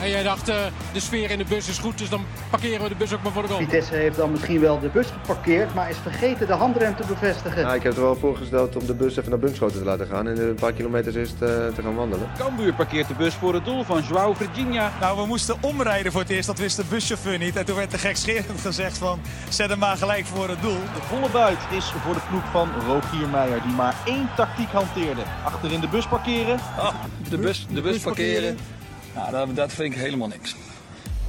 En jij dacht, eh, de sfeer in de bus is goed, dus dan parkeren we de bus ook maar voor de goal. Vitesse heeft dan misschien wel de bus geparkeerd, maar is vergeten de handrem te bevestigen. Ja, ik heb er wel voorgesteld om de bus even naar Bunschoten te laten gaan en een paar kilometers eerst eh, te gaan wandelen. Cambuur parkeert de bus voor het doel van João Virginia. Nou, we moesten omrijden voor het eerst. Dat wist de buschauffeur niet. En toen werd de gekscherend gezegd van, zet hem maar gelijk voor het doel. De volle buit is voor de ploeg van Rogier Meijer, die maar één tactiek hanteerde. Achterin de bus parkeren. De bus, de bus parkeren. Nou, dat, dat vind ik helemaal niks.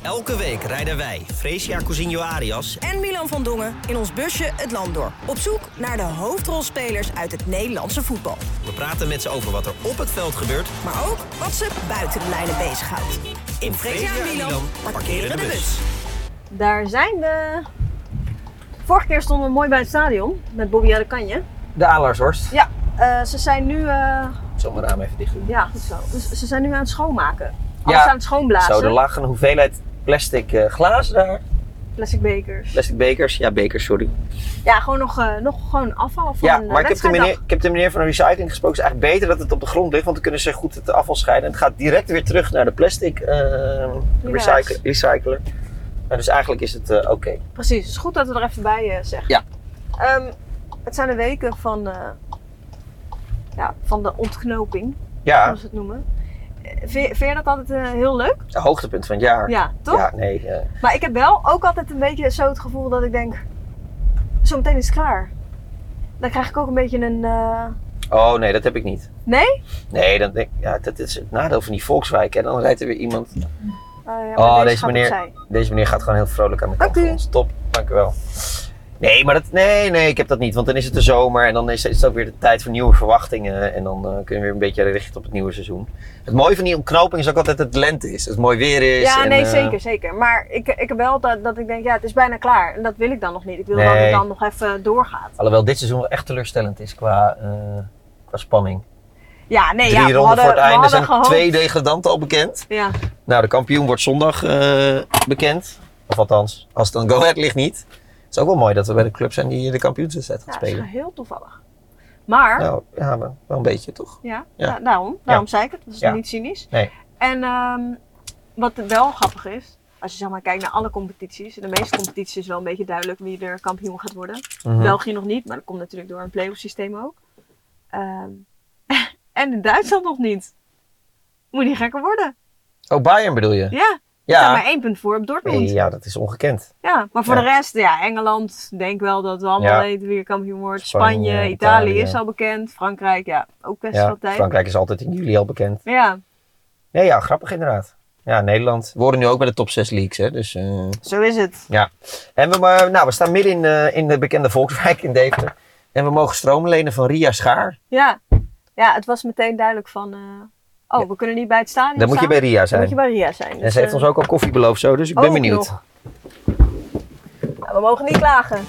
Elke week rijden wij, Fresia Cousinho Arias en Milan van Dongen in ons busje het land door. Op zoek naar de hoofdrolspelers uit het Nederlandse voetbal. We praten met ze over wat er op het veld gebeurt. Maar ook wat ze buiten de lijnen bezighoudt. In Fresia en Milan parkeren de bus. Daar zijn we. Vorige keer stonden we mooi bij het stadion met Bobby de Kanje. De Alarshorst. Ja, uh, ze zijn nu. Uh... Zal mijn raam even dicht doen. Ja, goed zo. Dus ze zijn nu aan het schoonmaken. Alles ja, aan het schoonblazen. Zo, er lag een hoeveelheid plastic uh, glazen daar. Plastic bekers. Plastic bekers, ja, bekers, sorry. Ja, gewoon nog, uh, nog gewoon afval van Ja, maar ik heb, de meneer, ik heb de meneer van de recycling gesproken. Het is eigenlijk beter dat het op de grond ligt, want dan kunnen ze goed het afval scheiden. En het gaat direct weer terug naar de plastic uh, recycler. recycler. En dus eigenlijk is het oké. Okay. Precies, het is goed dat we er even bij zeggen. Ja. Um, het zijn de weken van, ja, van de ontknoping, ja. zoals we het noemen. Vind, je dat altijd uh, heel leuk? Het hoogtepunt van het jaar. Ja, toch? Ja, nee. Uh... Maar ik heb wel ook altijd een beetje zo het gevoel dat ik denk, zometeen is het klaar. Dan krijg ik ook een beetje een... Uh... Oh nee, dat heb ik niet. Nee? Nee, dan denk, ja, dat is het nadeel van die Volkswijk. En dan rijdt er weer iemand... ja, oh, deze, deze meneer, deze meneer gaat gewoon heel vrolijk aan de kant Dank van ons. Top, dank u wel. Nee, maar dat, nee, nee, ik heb dat niet. Want dan is het de zomer en dan is het ook weer de tijd voor nieuwe verwachtingen. En dan uh, kunnen we weer een beetje richten op het nieuwe seizoen. Het mooie van die ontknoping is ook altijd dat het lente is. Dat het mooi weer is. Ja, en, nee, uh, zeker, zeker. Maar ik, ik heb wel dat, dat ik denk, ja, het is bijna klaar. En dat wil ik dan nog niet. Ik wil nee. dat het dan nog even doorgaat. Alhoewel dit seizoen wel echt teleurstellend is qua, uh, qua spanning. Ja, nee, Drie ja, ronden hadden, voor het einde zijn gehoopt. twee degradanten al bekend. Ja. Nou, de kampioen wordt zondag bekend. Of althans, als het dan Go Ahead ligt niet. Het is ook wel mooi dat we bij de club zijn die de kampioenswedstrijd gaat ja, spelen. Dat is heel toevallig. Maar... Nou, ja, wel een beetje toch? Ja, ja. Da daarom. Daarom Ja. zei ik het. Dat is Ja. niet cynisch. Nee. En ehm, wat wel grappig is, als je zeg maar kijkt naar alle competities. In de meeste competities is wel een beetje duidelijk wie er kampioen gaat worden. Mhm. België nog niet, maar dat komt natuurlijk door een play-off systeem ook. Ehm, en in Duitsland nog niet. Moet niet gekker worden. Oh, Bayern bedoel je? Ja. Er staat maar één punt voor op Dortmund. Ja, dat is ongekend. Ja, maar voor Ja. de rest, ja, Engeland, denk wel dat we allemaal Ja. weten wie er kampioen wordt. Spanje, Spanje, Italië, Italië. is al bekend. Frankrijk, ja, ook best Ja, wel tijd. Frankrijk is altijd in juli al bekend. Ja, Nee, ja, grappig inderdaad. Ja, Nederland. We worden nu ook bij de top 6 leagues, hè. Dus, eh, zo is het. ja. En we, maar, nou, we staan midden in, eh, in de bekende Volkswijk in Deventer. En we mogen stroom lenen van Ria Schaar. Ja, ja het was meteen duidelijk van... eh, oh, we kunnen niet bij het stadion Dan moet je staan. bij Ria Dan zijn. moet je bij Ria zijn. En Dus, ze heeft eh, ons ook al koffie beloofd zo, dus ik ben ook benieuwd. nou, we mogen niet klagen.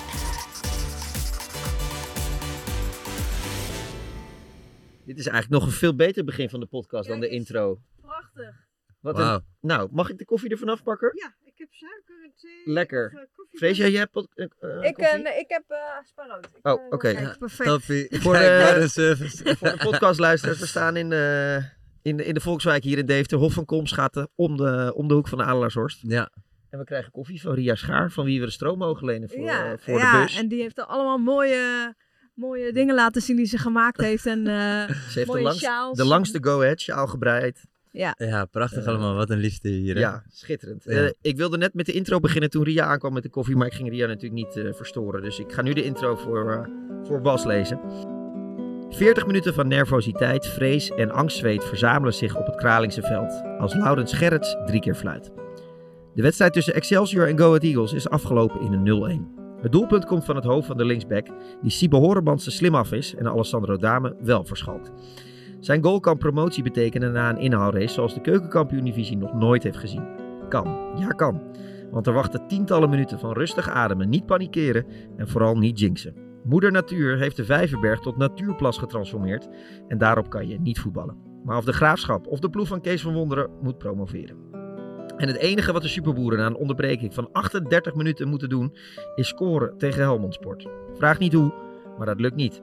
Dit is eigenlijk nog een veel beter begin van de podcast dan de intro. Prachtig. Wat een, nou, mag ik de koffie ervan afpakken? Ja, ik heb suiker en thee. Lekker. eh, koffie. Freesia, jij hebt eh, Ik, koffie? eh, nee, ik heb eh sparoot. Ik, Oh, oké. Ja, perfect. Voor de- de service. Voor de podcastluisteraars, we staan in, in, de, in de Volkswijk hier in Deventer. Hof van Koms gaat eh, om de, om de hoek van de Adelaarshorst. Ja. En we krijgen koffie van Ria Schaar, van wie we de stroom mogen lenen voor, ja, eh, voor ja, de bus. en die heeft er allemaal mooie, mooie dingen laten zien die ze gemaakt heeft. En eh, Ze heeft de, sjaals. de langste go-ahead sjaal gebreid. Ja. ja, prachtig Eh, allemaal. Wat een liefde hier. hè? Ja, schitterend. Ja. Eh, ik wilde net met de intro beginnen toen Ria aankwam met de koffie, maar ik ging Ria natuurlijk niet eh, verstoren. Dus ik ga nu de intro voor, eh, voor Bas lezen. 40 minuten van nervositeit, vrees en angstzweet verzamelen zich op het Kralingse veld als Laurens Gerrits drie keer fluit. De wedstrijd tussen Excelsior en Go Ahead Eagles is afgelopen in een 0-1. Het doelpunt komt van het hoofd van de linksback, die Sibe Horebans te slim af is en Alessandro Dame wel verschalkt. Zijn goal kan promotie betekenen na een inhaalrace zoals de keukenkampioen-divisie nog nooit heeft gezien. Kan, ja kan. Want er wachten tientallen minuten van rustig ademen, niet panikeren en vooral niet jinxen. Moeder Natuur heeft de Vijverberg tot natuurplas getransformeerd en daarop kan je niet voetballen. Maar of de Graafschap of de ploeg van Kees van Wonderen moet promoveren. En het enige wat de superboeren na een onderbreking van 38 minuten moeten doen, is scoren tegen Helmond Sport. Vraag niet hoe, maar dat lukt niet.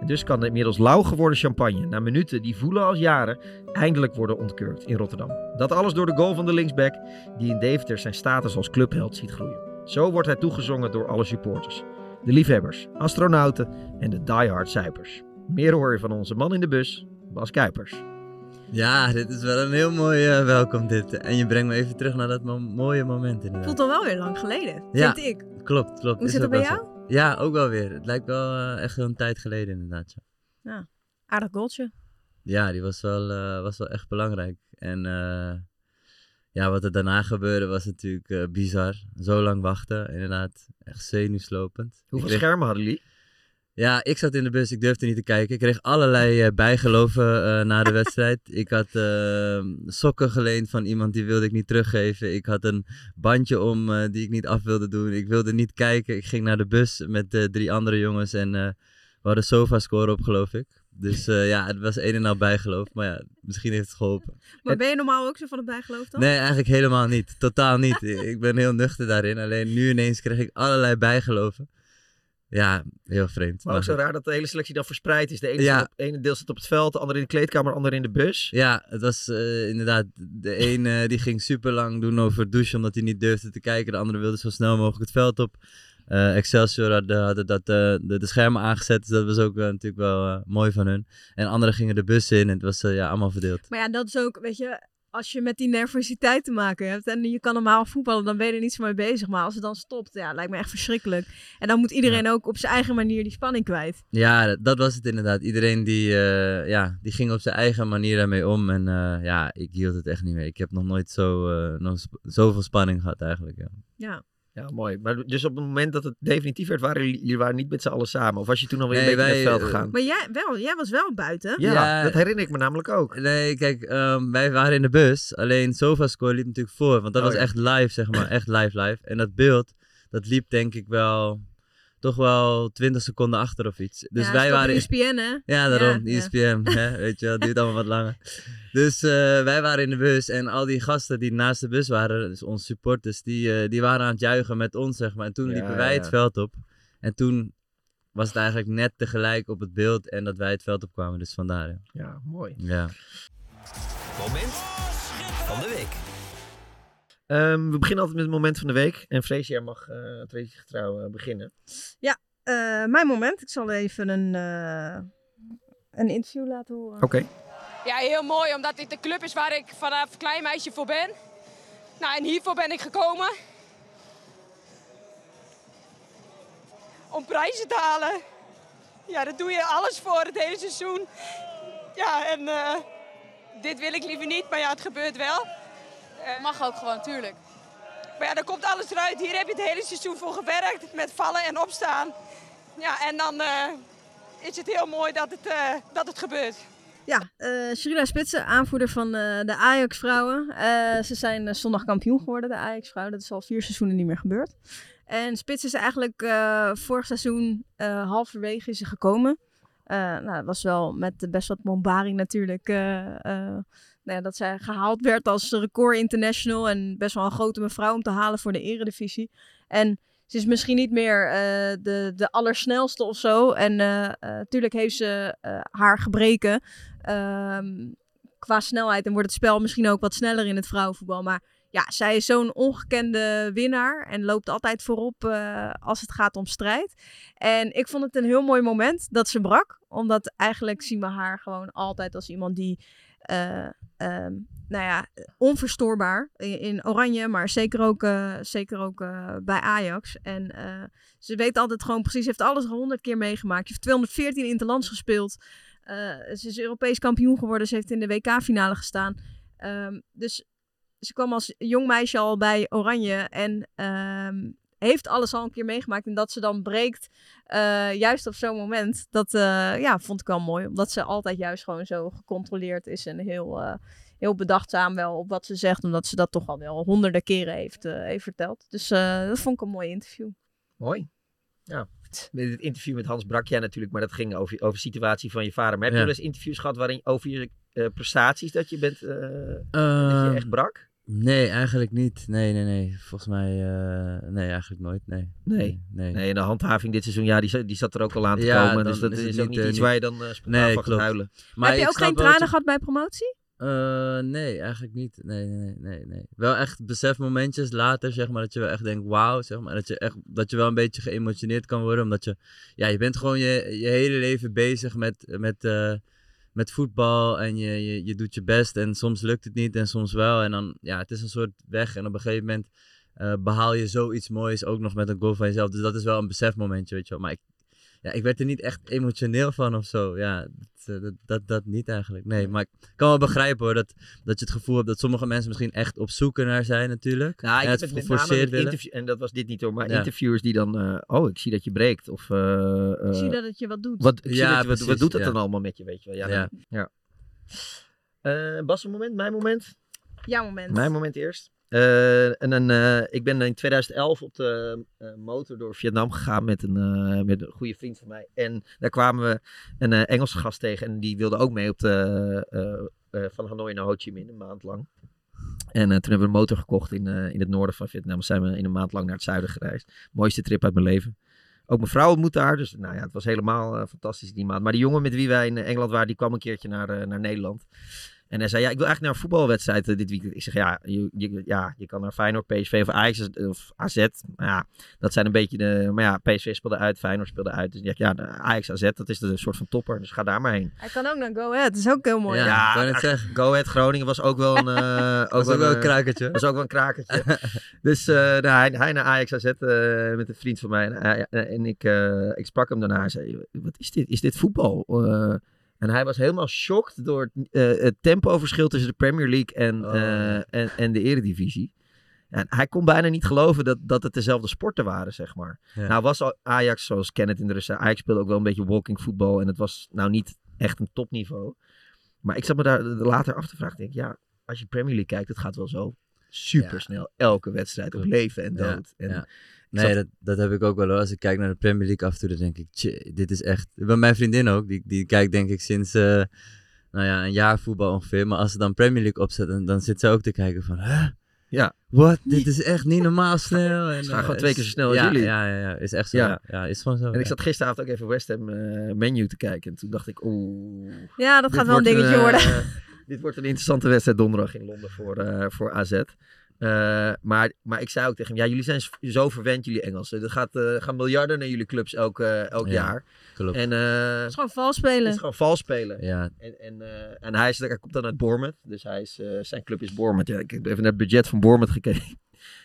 En dus kan de inmiddels lauw geworden champagne na minuten die voelen als jaren eindelijk worden ontkurkt in Rotterdam. Dat alles door de goal van de linksback die in Deventer zijn status als clubheld ziet groeien. Zo wordt hij toegezongen door alle supporters. De liefhebbers, astronauten en de diehard Zuipers. Meer hoor je van onze man in de bus, Bas Kuipers. Ja, dit is wel een heel mooi eh, welkom dit. En je brengt me even terug naar dat mo- mooie moment inderdaad. Voelt al wel weer lang geleden, Ja. vind ik. Klopt, klopt. Hoe zit het bij jou? zo. Ja, ook wel weer. Het lijkt wel eh, echt een tijd geleden inderdaad. Ja, Ja, aardig goaltje. ja die was wel, eh, was wel echt belangrijk. En eh, ja, wat er daarna gebeurde was natuurlijk eh, bizar. Zo lang wachten, inderdaad. Echt zenuwslopend. Hoeveel kreeg- schermen hadden jullie? Ja, ik zat in de bus, ik durfde niet te kijken. Ik kreeg allerlei eh, bijgeloven eh, na de wedstrijd. Ik had eh, sokken geleend van iemand die wilde ik niet teruggeven. Ik had een bandje om die ik niet af wilde doen. Ik wilde niet kijken. Ik ging naar de bus met drie andere jongens en we hadden sofa-score op, geloof ik. Dus eh, ja, het was een en al bijgeloof. Maar ja, misschien heeft het geholpen. Maar ben je normaal ook zo van het bijgeloof dan? Nee, eigenlijk helemaal niet. Totaal niet. ik ben heel nuchter daarin. Alleen nu ineens kreeg ik allerlei bijgeloven. Ja, heel vreemd. Maar ook zo raar dat de hele selectie dan verspreid is. De ene, Ja. op, ene deel staat op het veld, de andere in de kleedkamer, de andere in de bus. Ja, het was eh, inderdaad. De een eh, die ging super lang doen over het douchen omdat hij niet durfde te kijken. De andere wilde zo snel mogelijk het veld op. Eh, Excelsior hadden, hadden dat, eh, de, de schermen aangezet. Dus dat was ook eh, natuurlijk wel mooi van hun. En anderen gingen de bus in en het was ja, allemaal verdeeld. Maar ja, dat is ook, weet je, als je met die nervositeit te maken hebt en je kan normaal voetballen, dan ben je er niet zo mee bezig. Maar als het dan stopt, ja, lijkt me echt verschrikkelijk. En dan moet iedereen ook op zijn eigen manier die spanning kwijt. Ja, dat, dat was het inderdaad. Iedereen die, ja, die ging op zijn eigen manier daarmee om. En ja, ik hield het echt niet meer. Ik heb nog nooit zo, eh, nog sp- zoveel spanning gehad eigenlijk. Ja. Ja. Ja, mooi. Maar dus op het moment dat het definitief werd, waren jullie, waren niet met z'n allen samen? Of was je toen alweer Nee, een beetje wij, naar het veld eh, gegaan? Maar jij, wel, jij was wel buiten. ja, Ja. dat herinner ik me namelijk ook. Nee, kijk, ehm, wij waren in de bus. Alleen SofaScore liep natuurlijk voor. Want dat Oh, was ja. echt live, zeg maar. Echt live, live. En dat beeld, dat liep denk ik wel... Toch wel 20 seconden achter of iets. Dus ja, wij waren... ESPN, hè? Ja, daarom. Ja, ja. ESPN. Hè? Weet je wel, duurt allemaal wat langer. Dus eh, wij waren in de bus en al die gasten die naast de bus waren, dus onze supporters, die, eh, die waren aan het juichen met ons, zeg maar. En toen Ja, liepen wij ja. het veld op. En toen was het eigenlijk net tegelijk op het beeld en dat wij het veld opkwamen. Dus vandaar, ja. Ja, mooi. Ja. Moment van de week. Ehm, we beginnen altijd met het moment van de week. En Freesia jij mag uh, traditiegetrouw eh, beginnen. Ja, eh, mijn moment. Ik zal even een, eh, een interview laten horen. Oké. Ja, heel mooi, omdat dit de club is waar ik vanaf klein meisje voor ben. Nou, en hiervoor ben ik gekomen. Om prijzen te halen. Ja, daar doe je alles voor het hele seizoen. Ja, en eh, dit wil ik liever niet, maar ja, het gebeurt wel. Mag ook gewoon, tuurlijk. Maar ja, dan komt alles eruit. Hier heb je het hele seizoen voor gewerkt, met vallen en opstaan. Ja, en dan eh, is het heel mooi dat het, eh, dat het gebeurt. Ja, uh, Sherila Spitsen, aanvoerder van uh, de Ajax-vrouwen. Uh, ze zijn uh, zondag kampioen geworden, de Ajax-vrouwen. Dat is al vier seizoenen niet meer gebeurd. En Spits is eigenlijk uh, vorig seizoen halverwege is ze gekomen. nou, dat was wel met best wat mombaring natuurlijk. Nou dat zij gehaald werd als record international. En best wel een grote mevrouw om te halen voor de eredivisie. En ze is misschien niet meer uh, de, de allersnelste of zo. En natuurlijk uh, uh, heeft ze haar gebreken um, qua snelheid. En wordt het spel misschien ook wat sneller in het vrouwenvoetbal. Maar ja, zij is zo'n ongekende winnaar. En loopt altijd voorop als het gaat om strijd. En ik vond het een heel mooi moment dat ze brak. Omdat eigenlijk zien we haar gewoon altijd als iemand die... Um, nou ja, onverstoorbaar in, Oranje, maar zeker ook, uh, zeker ook uh, bij Ajax. En uh, ze weet altijd gewoon precies, heeft alles al honderd keer meegemaakt. Ze heeft 214 interlands gespeeld. ze is Europees kampioen geworden. Ze heeft in de WK-finale gestaan. Um, dus ze kwam als jong meisje al bij Oranje en um, heeft alles al een keer meegemaakt. En dat ze dan breekt, uh, juist op zo'n moment, dat uh, ja, vond ik wel mooi. Omdat ze altijd juist gewoon zo gecontroleerd is en heel, uh, heel bedachtzaam wel op wat ze zegt. Omdat ze dat toch al wel honderden keren heeft, heeft verteld. Dus dat vond ik een mooi interview. Mooi. Ja, met het interview met Hans brak jij natuurlijk, maar dat ging over, over de situatie van je vader. Maar heb Ja. je wel eens interviews gehad waarin over je prestaties dat je bent, dat Uh, je echt brak? Nee, eigenlijk niet. Nee, nee, nee. Volgens mij, eh, nee, eigenlijk nooit. Nee. Nee. nee. Nee, en de handhaving dit seizoen, ja, die, zat- die zat er ook al aan te Ja, komen. dan Dus dat is ook niet, eh, iets waar je dan uh, spontaan Nee, van gaat klopt. huilen. Maar Heb je ook geen tranen gehad bij promotie? Eh, nee, eigenlijk niet. Nee, nee, nee, nee, nee. Wel echt besefmomentjes later, zeg maar, dat je wel echt denkt, wauw, zeg maar. Dat je, echt, dat je wel een beetje geëmotioneerd kan worden, omdat je, ja, je bent gewoon je, je hele leven bezig met, met, eh, met voetbal en je, je, je doet je best en soms lukt het niet en soms wel. En dan, ja, het is een soort weg en op een gegeven moment eh, behaal je zoiets moois ook nog met een goal van jezelf. Dus dat is wel een besefmomentje, weet je wel. Maar ik, ja, ik werd er niet echt emotioneel van of zo. Ja, dat, eh, dat, dat, dat niet eigenlijk. Nee, maar ik kan wel begrijpen hoor, dat, dat je het gevoel hebt dat sommige mensen misschien echt op zoek naar zijn natuurlijk. Nou, ik en heb het het geforceerd willen. interview- en dat was dit niet hoor, maar Ja. interviewers die dan, eh, oh, ik zie dat je breekt. Of, eh, Ik zie eh, dat het je wat doet. Wat, ik zie Ja, dat je- wat, doet dat ja. dan allemaal met je, weet je wel? Ja, Ja. dan- ja. Eh, Bas, een moment, mijn moment. Jouw moment. Mijn moment eerst. Eh, en een, eh, ik ben in 2011 op de eh, motor door Vietnam gegaan met een, met een goede vriend van mij. En daar kwamen we een Engelse gast tegen en die wilde ook mee op de, van Hanoi naar Ho Chi Minh, een maand lang. En toen hebben we een motor gekocht in, in het noorden van Vietnam. Zijn we in een maand lang naar het zuiden gereisd. Mooiste trip uit mijn leven. Ook mijn vrouw ontmoet daar. Dus nou ja, het was helemaal fantastisch die maand. Maar die jongen met wie wij in Engeland waren, die kwam een keertje naar, naar Nederland. En hij zei, ja, ik wil eigenlijk naar een voetbalwedstrijd eh, dit weekend. Ik zeg, ja je, je, ja, je kan naar Feyenoord, PSV of Ajax of AZ. Maar ja, dat zijn een beetje de... Maar ja, PSV speelde uit, Feyenoord speelde uit. Dus ik dacht, ja, de Ajax, AZ, dat is de soort van topper. Dus ga daar maar heen. Hij kan ook naar Go Ahead. Dat is ook heel mooi. Ja, ach, zeggen. Go Ahead Groningen was ook wel een... eh, ook Was ook wel een krakertje. Was ook wel een krakertje. dus eh, nou, hij, hij naar Ajax AZ eh, met een vriend van mij. En, en ik, eh, ik sprak hem daarna. Hij zei, wat is dit? Is dit voetbal? En hij was helemaal shocked door het, eh, het tempoverschil tussen de Premier League en, Oh. eh, en, en de Eredivisie. En hij kon bijna niet geloven dat, dat het dezelfde sporten waren, zeg maar. Ja. Nou was Ajax, zoals Kenneth in de zei, Ajax speelde ook wel een beetje walking voetbal. En het was nou niet echt een topniveau. Maar ik zat me daar later af te vragen. Ik denk, ja, als je Premier League kijkt, het gaat wel zo super snel. Elke wedstrijd op leven en Ja, dood. En Nee, zat- dat, dat heb ik ook wel hoor. Als ik kijk naar de Premier League af en toe, dan denk ik, tje, dit is echt... Bij mijn vriendin ook, die, die kijkt denk ik sinds eh, nou ja, een jaar voetbal ongeveer. Maar als ze dan Premier League opzet, dan, dan zit ze ook te kijken van, huh? Ja. Wat? Dit is echt niet normaal snel. En, Ze gaan eh, gewoon twee keer zo snel als ja, jullie. Ja, ja, ja, is echt zo. Ja. Ja, is gewoon zo. En ik zat gisteravond ook even West Ham eh, menu te kijken. En toen dacht ik, oeh. Ja, dat gaat wel een dingetje worden. dit wordt een interessante wedstrijd donderdag in Londen voor, eh, voor AZ. Eh, maar, maar ik zei ook tegen hem, ja, jullie zijn zo verwend, jullie Engelsen. Er gaat, eh, gaan miljarden naar jullie clubs elk, eh, elk Ja, jaar. klopt. En, eh, Het is gewoon vals spelen. Het is gewoon vals spelen. Ja. En, en, eh, en hij, is, hij komt dan uit Bournemouth. Dus hij is, zijn club is Bournemouth. Ja, ik heb even naar het budget van Bournemouth gekeken.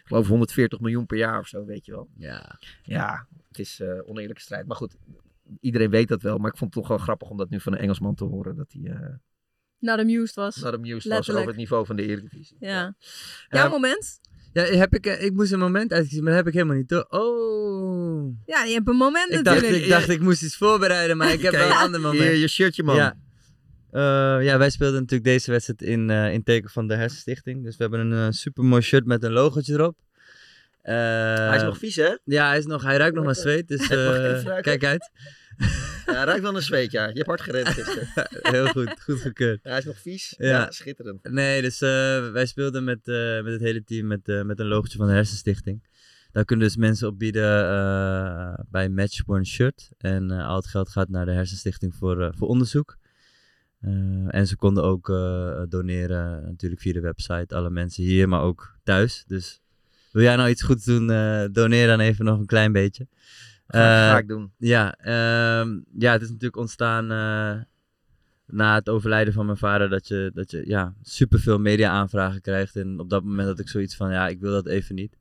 ik geloof 140 miljoen per jaar of zo, weet je wel. Ja. Ja, het is eh oneerlijke strijd. Maar goed, iedereen weet dat wel. Maar ik vond het toch wel grappig om dat nu van een Engelsman te horen. Dat hij de amused was. naar de nieuws was Letterlijk. over het niveau van de Eredivisie. Ja. Jouw Eh, moment? Ja, heb ik, eh, ik moest een moment uitkiezen, maar dat heb ik helemaal niet door. Oh. Ja, je hebt een moment Ik dacht, natuurlijk. ik dacht ik moest iets voorbereiden, maar ik heb Kijk, wel een ander moment. hier, je shirtje, man. Ja. Eh, ja, wij speelden natuurlijk deze wedstrijd in, eh, in teken van de Hersenstichting. Dus we hebben een eh, super mooi shirt met een logootje erop. Eh, Hij is nog vies, hè? Ja, hij, is nog, hij ruikt nog naar zweet, dus eh, kijk uit. Ja, ruikt wel een zweet, ja. Je hebt hard gerend gisteren. Heel goed, goed gekeurd. Ja, hij is nog vies. Ja. Ja, schitterend. Nee, dus eh, wij speelden met, eh, met het hele team met, eh, met een logootje van de Hersenstichting. Daar kunnen dus mensen op bieden bij Match One Shirt. En al het geld gaat naar de Hersenstichting voor, voor onderzoek. En ze konden ook doneren, natuurlijk via de website, alle mensen hier, maar ook thuis. Dus wil jij nou iets goeds doen, doneer dan even nog een klein beetje. Ga, Eh, ik doen. ja, ehm, ja, het is natuurlijk ontstaan eh, na het overlijden van mijn vader dat je, dat je ja, superveel media-aanvragen krijgt. En op dat moment had ik zoiets van, ja, ik wil dat even niet.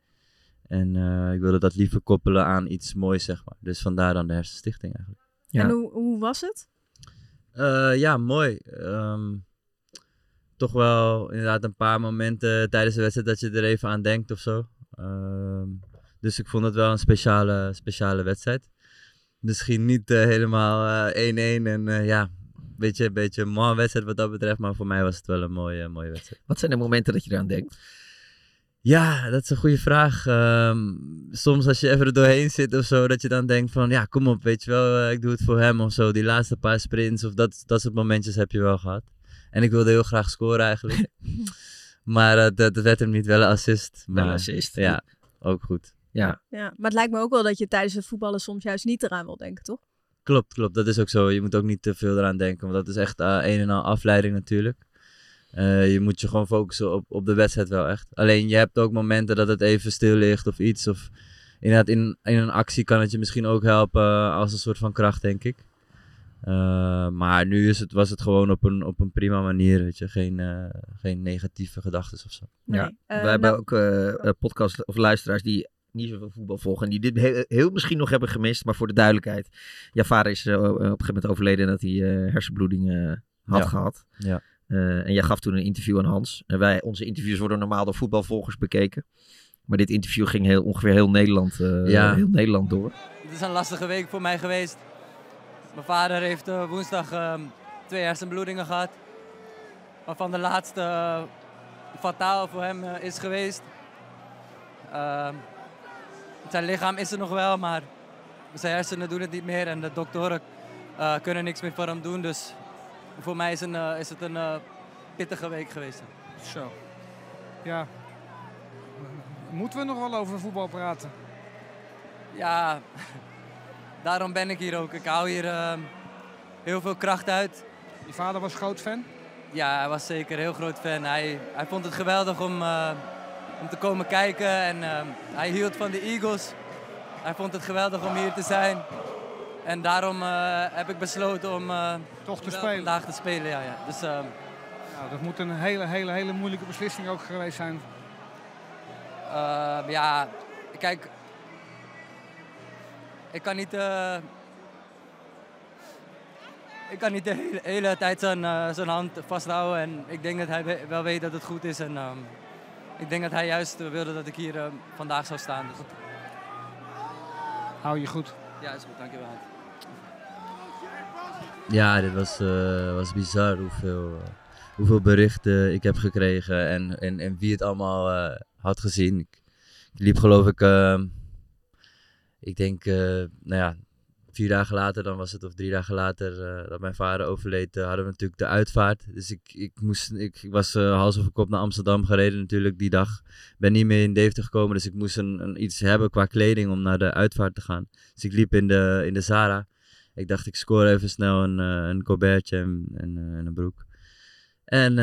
En eh, ik wilde dat liever koppelen aan iets moois, zeg maar. Dus vandaar dan de Hersenstichting eigenlijk. Ja. En hoe, hoe was het? Eh, ja, mooi. Ehm, toch wel inderdaad een paar momenten tijdens de wedstrijd dat je er even aan denkt of zo. Ehm, dus ik vond het wel een speciale, speciale wedstrijd. Misschien niet eh, helemaal eh, 1-1 en eh, ja, een beetje, een beetje een mooie wedstrijd wat dat betreft. Maar voor mij was het wel een mooie, mooie wedstrijd. Wat zijn de momenten dat je eraan denkt? Ja, dat is een goede vraag. Ehm, soms als je even er doorheen zit of zo, dat je dan denkt van, ja, kom op, weet je wel, eh, ik doe het voor hem of zo. Die laatste paar sprints of dat, dat soort momentjes heb je wel gehad. En ik wilde heel graag scoren eigenlijk. Maar eh, dat, dat werd hem niet wel een assist. Wel Maar, assist. Ja, ook goed. Ja. Ja, maar het lijkt me ook wel dat je tijdens het voetballen soms juist niet eraan wil denken, toch? Klopt, klopt. Dat is ook zo. Je moet ook niet te veel eraan denken. Want dat is echt eh, een en al afleiding natuurlijk. Eh, je moet je gewoon focussen op, op de wedstrijd wel echt. Alleen je hebt ook momenten dat het even stil ligt of iets. Of inderdaad in, in een actie kan het je misschien ook helpen eh, als een soort van kracht, denk ik. Eh, maar nu is het, was het gewoon op een, op een prima manier, weet je. Geen, eh, geen negatieve gedachten of zo. Ja, wij hebben nou- ook eh, eh, podcast of luisteraars die niet zoveel voetbal volgen en die dit heel, heel misschien nog hebben gemist, maar voor de duidelijkheid. Jouw vader is eh, op een gegeven moment overleden dat hij eh, hersenbloeding eh, had Ja. gehad. Ja. Eh, en jij gaf toen een interview aan Hans. En wij, onze interviews worden normaal door voetbalvolgers bekeken. Maar dit interview ging heel, ongeveer heel Nederland, eh, Ja. heel Nederland door. Het is een lastige week voor mij geweest. Mijn vader heeft woensdag ehm, twee hersenbloedingen gehad. Waarvan de laatste fataal voor hem is geweest. Zijn lichaam is er nog wel, maar zijn hersenen doen het niet meer. En de doktoren eh, kunnen niks meer voor hem doen. Dus voor mij is, een, eh, is het een eh, pittige week geweest. Zo. Ja. Moeten we nog wel over voetbal praten? Ja, daarom ben ik hier ook. Ik hou hier heel veel kracht uit. Je vader was groot fan? Ja, hij was zeker een heel groot fan. Hij, hij vond het geweldig om, om te komen kijken en ehm, hij hield van de Eagles. Hij vond het geweldig om hier te zijn. En daarom eh, heb ik besloten om eh, Toch te spelen? vandaag te spelen. Ja, ja. Dus, ehm, Nou, dat moet een hele, hele, hele moeilijke beslissing ook geweest zijn. Ehm, ja, kijk. Ik kan niet. eh, ik kan niet de hele, hele tijd zijn, zijn hand vasthouden. En ik denk dat hij we- wel weet dat het goed is. En ik denk dat hij juist eh, wilde dat ik hier eh, vandaag zou staan. Dus. Hou je goed. Ja, is goed. Dankjewel. Ja, dit was, eh, was bizar hoeveel, hoeveel berichten ik heb gekregen en, en, en wie het allemaal eh, had gezien. Ik, liep geloof ik, ik denk, eh, nou ja, vier dagen later, dan was het, of drie dagen later, eh, dat mijn vader overleed, eh, hadden we natuurlijk de uitvaart. Dus ik, ik, moest, ik, was eh, hals over kop naar Amsterdam gereden natuurlijk die dag. Ben niet meer in Deventer gekomen, dus ik moest een, iets hebben qua kleding om naar de uitvaart te gaan. Dus ik liep in de, in de Zara. Ik dacht, ik score even snel een, een colbertje en, en, en een broek. En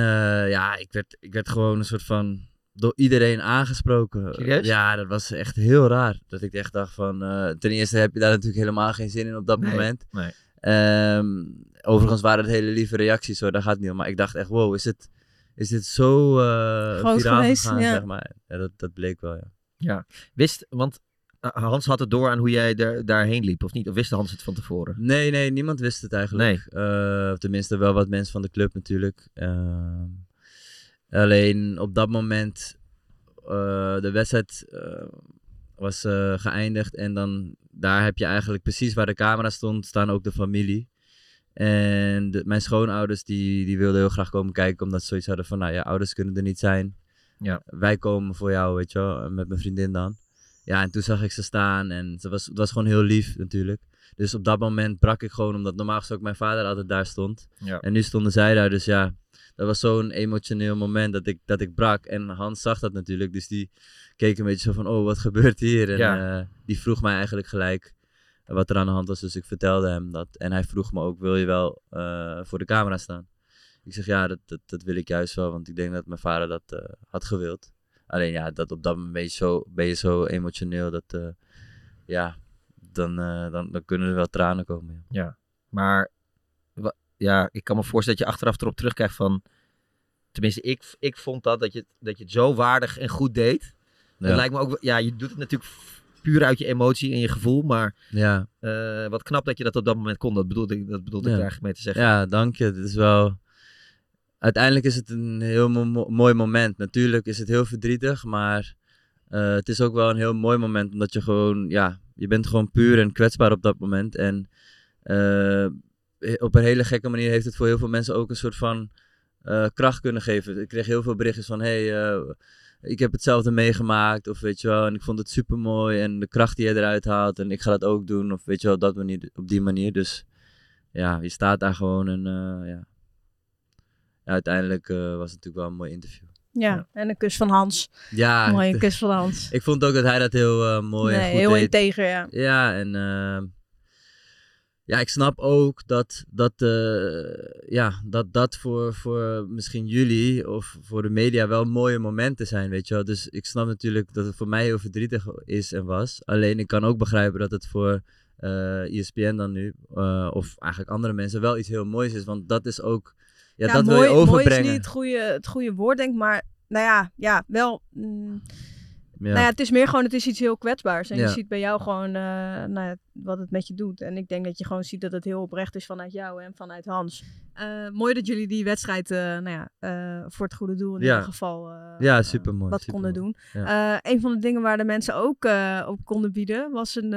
ja, ik werd, ik werd gewoon een soort van door iedereen aangesproken. Serieus? Ja, dat was echt heel raar. Dat ik echt dacht van, eh, ten eerste heb je daar natuurlijk helemaal geen zin in op dat Nee, moment. nee. Ehm, overigens waren het hele lieve reacties hoor, daar gaat het niet om. Maar ik dacht echt, wow, is, het, is dit zo eh Groot viraal geweest, gegaan, ja. zeg maar. Ja, dat, dat bleek wel, ja. Ja, wist, want eh, Hans had het door aan hoe jij daar, daarheen liep, of niet? Of wist Hans het van tevoren? Nee, nee, niemand wist het eigenlijk. Eh, tenminste, wel wat mensen van de club natuurlijk. Ehm, alleen op dat moment, eh, de wedstrijd eh, was eh, geëindigd. En dan, daar heb je eigenlijk precies waar de camera stond, staan ook de familie. En de- mijn schoonouders, die, die wilden heel graag komen kijken, omdat ze zoiets hadden van, nou ja, ouders kunnen er niet zijn. Ja. Wij komen voor jou, weet je wel, met mijn vriendin dan. Ja, en toen zag ik ze staan en ze was, het was gewoon heel lief natuurlijk. Dus op dat moment brak ik gewoon, omdat normaal gesproken mijn vader altijd daar stond. Ja. En nu stonden zij daar, dus ja, dat was zo'n emotioneel moment dat ik, dat ik brak. En Hans zag dat natuurlijk, dus die keek een beetje zo van, oh, wat gebeurt hier? En Ja. eh, die vroeg mij eigenlijk gelijk wat er aan de hand was, dus ik vertelde hem dat. En hij vroeg me ook, wil je wel eh, voor de camera staan? Ik zeg, ja, dat, dat, dat wil ik juist wel, want ik denk dat mijn vader dat eh, had gewild. Alleen ja, dat op dat moment ben je zo, ben je zo emotioneel dat, ja, dan, dan, dan kunnen er wel tranen komen. Ja. Ja, maar ja, ik kan me voorstellen dat je achteraf erop terugkijkt van... Tenminste, ik, ik vond dat, dat je, het- dat je het zo waardig en goed deed. Dat Ja. lijkt me ook... Ja, je doet het natuurlijk puur uit je emotie en je gevoel, maar... Ja. eh, wat knap dat je dat op dat moment kon. Dat bedoelde ik, dat bedoelde ik Ja. eigenlijk mee te zeggen. Ja, dank je. Het is wel... Uiteindelijk is het een heel mo- mo- mooi moment. Natuurlijk is het heel verdrietig, maar eh, het is ook wel een heel mooi moment. Omdat je gewoon, ja, je bent gewoon puur en kwetsbaar op dat moment. En eh, op een hele gekke manier heeft het voor heel veel mensen ook een soort van eh, kracht kunnen geven. Ik kreeg heel veel berichtjes van, hey, eh, ik heb hetzelfde meegemaakt. Of weet je wel, en ik vond het super mooi. En de kracht die je eruit haalt. En ik ga dat ook doen. Of weet je wel, op, dat manier, op die manier. Dus ja, je staat daar gewoon en eh, ja. ja. Uiteindelijk was het natuurlijk wel een mooi interview. Ja, en een kus van Hans. Ja. Mooie kus van Hans. Ik vond ook dat hij dat heel mooi en Nee, goed heel deed. integer, ja. Ja, en ja, ik snap ook dat dat, eh, ja, dat, dat voor, voor misschien jullie of voor de media wel mooie momenten zijn, weet je wel. Dus ik snap natuurlijk dat het voor mij heel verdrietig is en was. Alleen ik kan ook begrijpen dat het voor eh ESPN dan nu, eh, of eigenlijk andere mensen, wel iets heel moois is. Want dat is ook, ja, dat mooi, wil je mooi overbrengen. is niet het goede, het goede woord, denk ik. Maar nou ja, ja wel... mm. Nou ja, het is meer gewoon, het is iets heel kwetsbaars. En je ziet bij jou gewoon eh, nou ja, wat het met je doet. En ik denk dat je gewoon ziet dat het heel oprecht is vanuit jou en vanuit Hans. Eh, mooi dat jullie die wedstrijd, eh, nou ja, voor het goede doel in ieder geval Ja, supermooi, wat konden doen. Een van de dingen waar de mensen ook op konden bieden was een,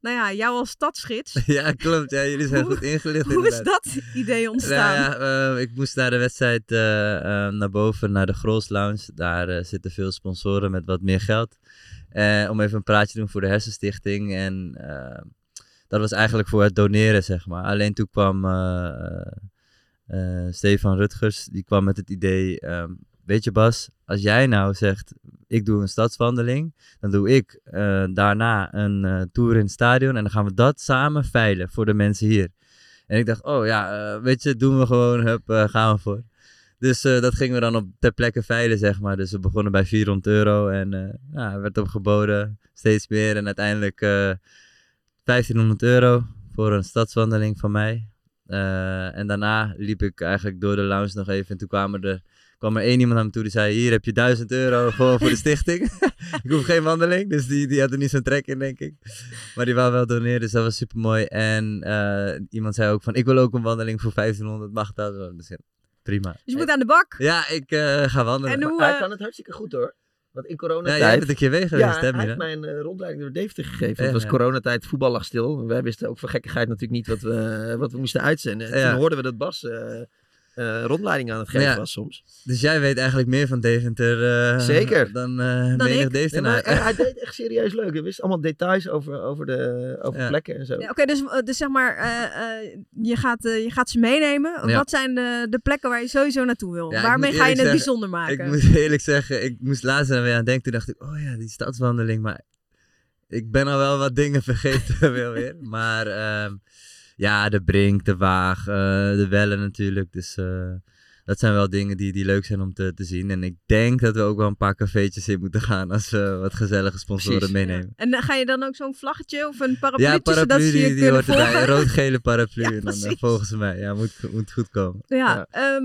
nou ja, jou als stadsgids. Ja, klopt. Ja, jullie zijn Hoe- goed ingelicht Hoe is dat idee ontstaan? Nou ja, eh, ik moest naar de wedstrijd eh, eh, naar boven, naar de Grols Lounge. Daar eh, zitten veel sponsoren met wat meer geld. Eh, om even een praatje te doen voor de Hersenstichting. En eh, dat was eigenlijk voor het doneren, zeg maar. Alleen toen kwam Stefan Rutgers, die kwam met het idee... ehm, weet je Bas, als jij nou zegt, ik doe een stadswandeling... dan doe ik eh, daarna een eh, tour in het stadion... en dan gaan we dat samen veilen voor de mensen hier. En ik dacht, oh ja, eh, weet je, doen we gewoon, hup, gaan we voor. Dus dat gingen we dan op ter plekke veilen, zeg maar. Dus we begonnen bij 400 euro en ja, er werd opgeboden, steeds meer. En uiteindelijk eh 1500 euro voor een stadswandeling van mij. En daarna liep ik eigenlijk door de lounge nog even. En toen kwam er, kwam er één iemand naar me toe die zei: Hier heb je 1000 euro gewoon voor de stichting. ik hoef geen wandeling, dus die, die had er niet zo'n trek in, denk ik. Maar die wou wel doneren, dus dat was super mooi. En eh, iemand zei ook: van, Ik wil ook een wandeling voor 1500, mag dat? Dus ja, prima. Dus je moet aan de bak. Ja, ik eh, ga wandelen. En hoe, Hij eh, kan het hartstikke goed hoor. Want in Ja, coronatijd... jij bent een keer weg geweest, ja, hè, hij Mira? heeft mij een eh, rondleiding door Deventer gegeven. Ja, het was ja. coronatijd, voetbal lag stil. Wij wisten ook voor gekkigheid natuurlijk niet wat we, wat we moesten uitzenden. En Ja. toen hoorden we dat Bas eh rondleiding aan het geven Ja. was soms. Dus jij weet eigenlijk meer van Deventer eh, Zeker. dan menig Nee, Deventenaar. maar, eh, hij deed echt serieus leuk. Hij wist allemaal details over, over, de, over Ja. plekken en zo. Ja, Oké, dus, dus zeg maar, eh, eh, je, gaat, je gaat ze meenemen. Ja. Wat zijn de, de plekken waar je sowieso naartoe wil? Waarmee ga je het zeggen, bijzonder maken? Ik moet eerlijk zeggen, ik moest laatst er weer aan denken. Toen dacht ik, oh ja, die stadswandeling. Maar ik ben al wel wat dingen vergeten wel weer. Maar ehm, ja, de Brink, de Waag, eh, de Wellen natuurlijk. Dus eh, dat zijn wel dingen die, die leuk zijn om te, te zien. En ik denk dat we ook wel een paar cafeetjes in moeten gaan als we wat gezellige sponsoren Precies. meenemen. En dan ga je dan ook zo'n vlaggetje of een paraplu, Ja, zodat paraplu ze je die, hoort erbij. Een rood-gele paraplu. Ja, en dan, eh, volgens mij, ja, moet, moet goed komen. Ja, ehm,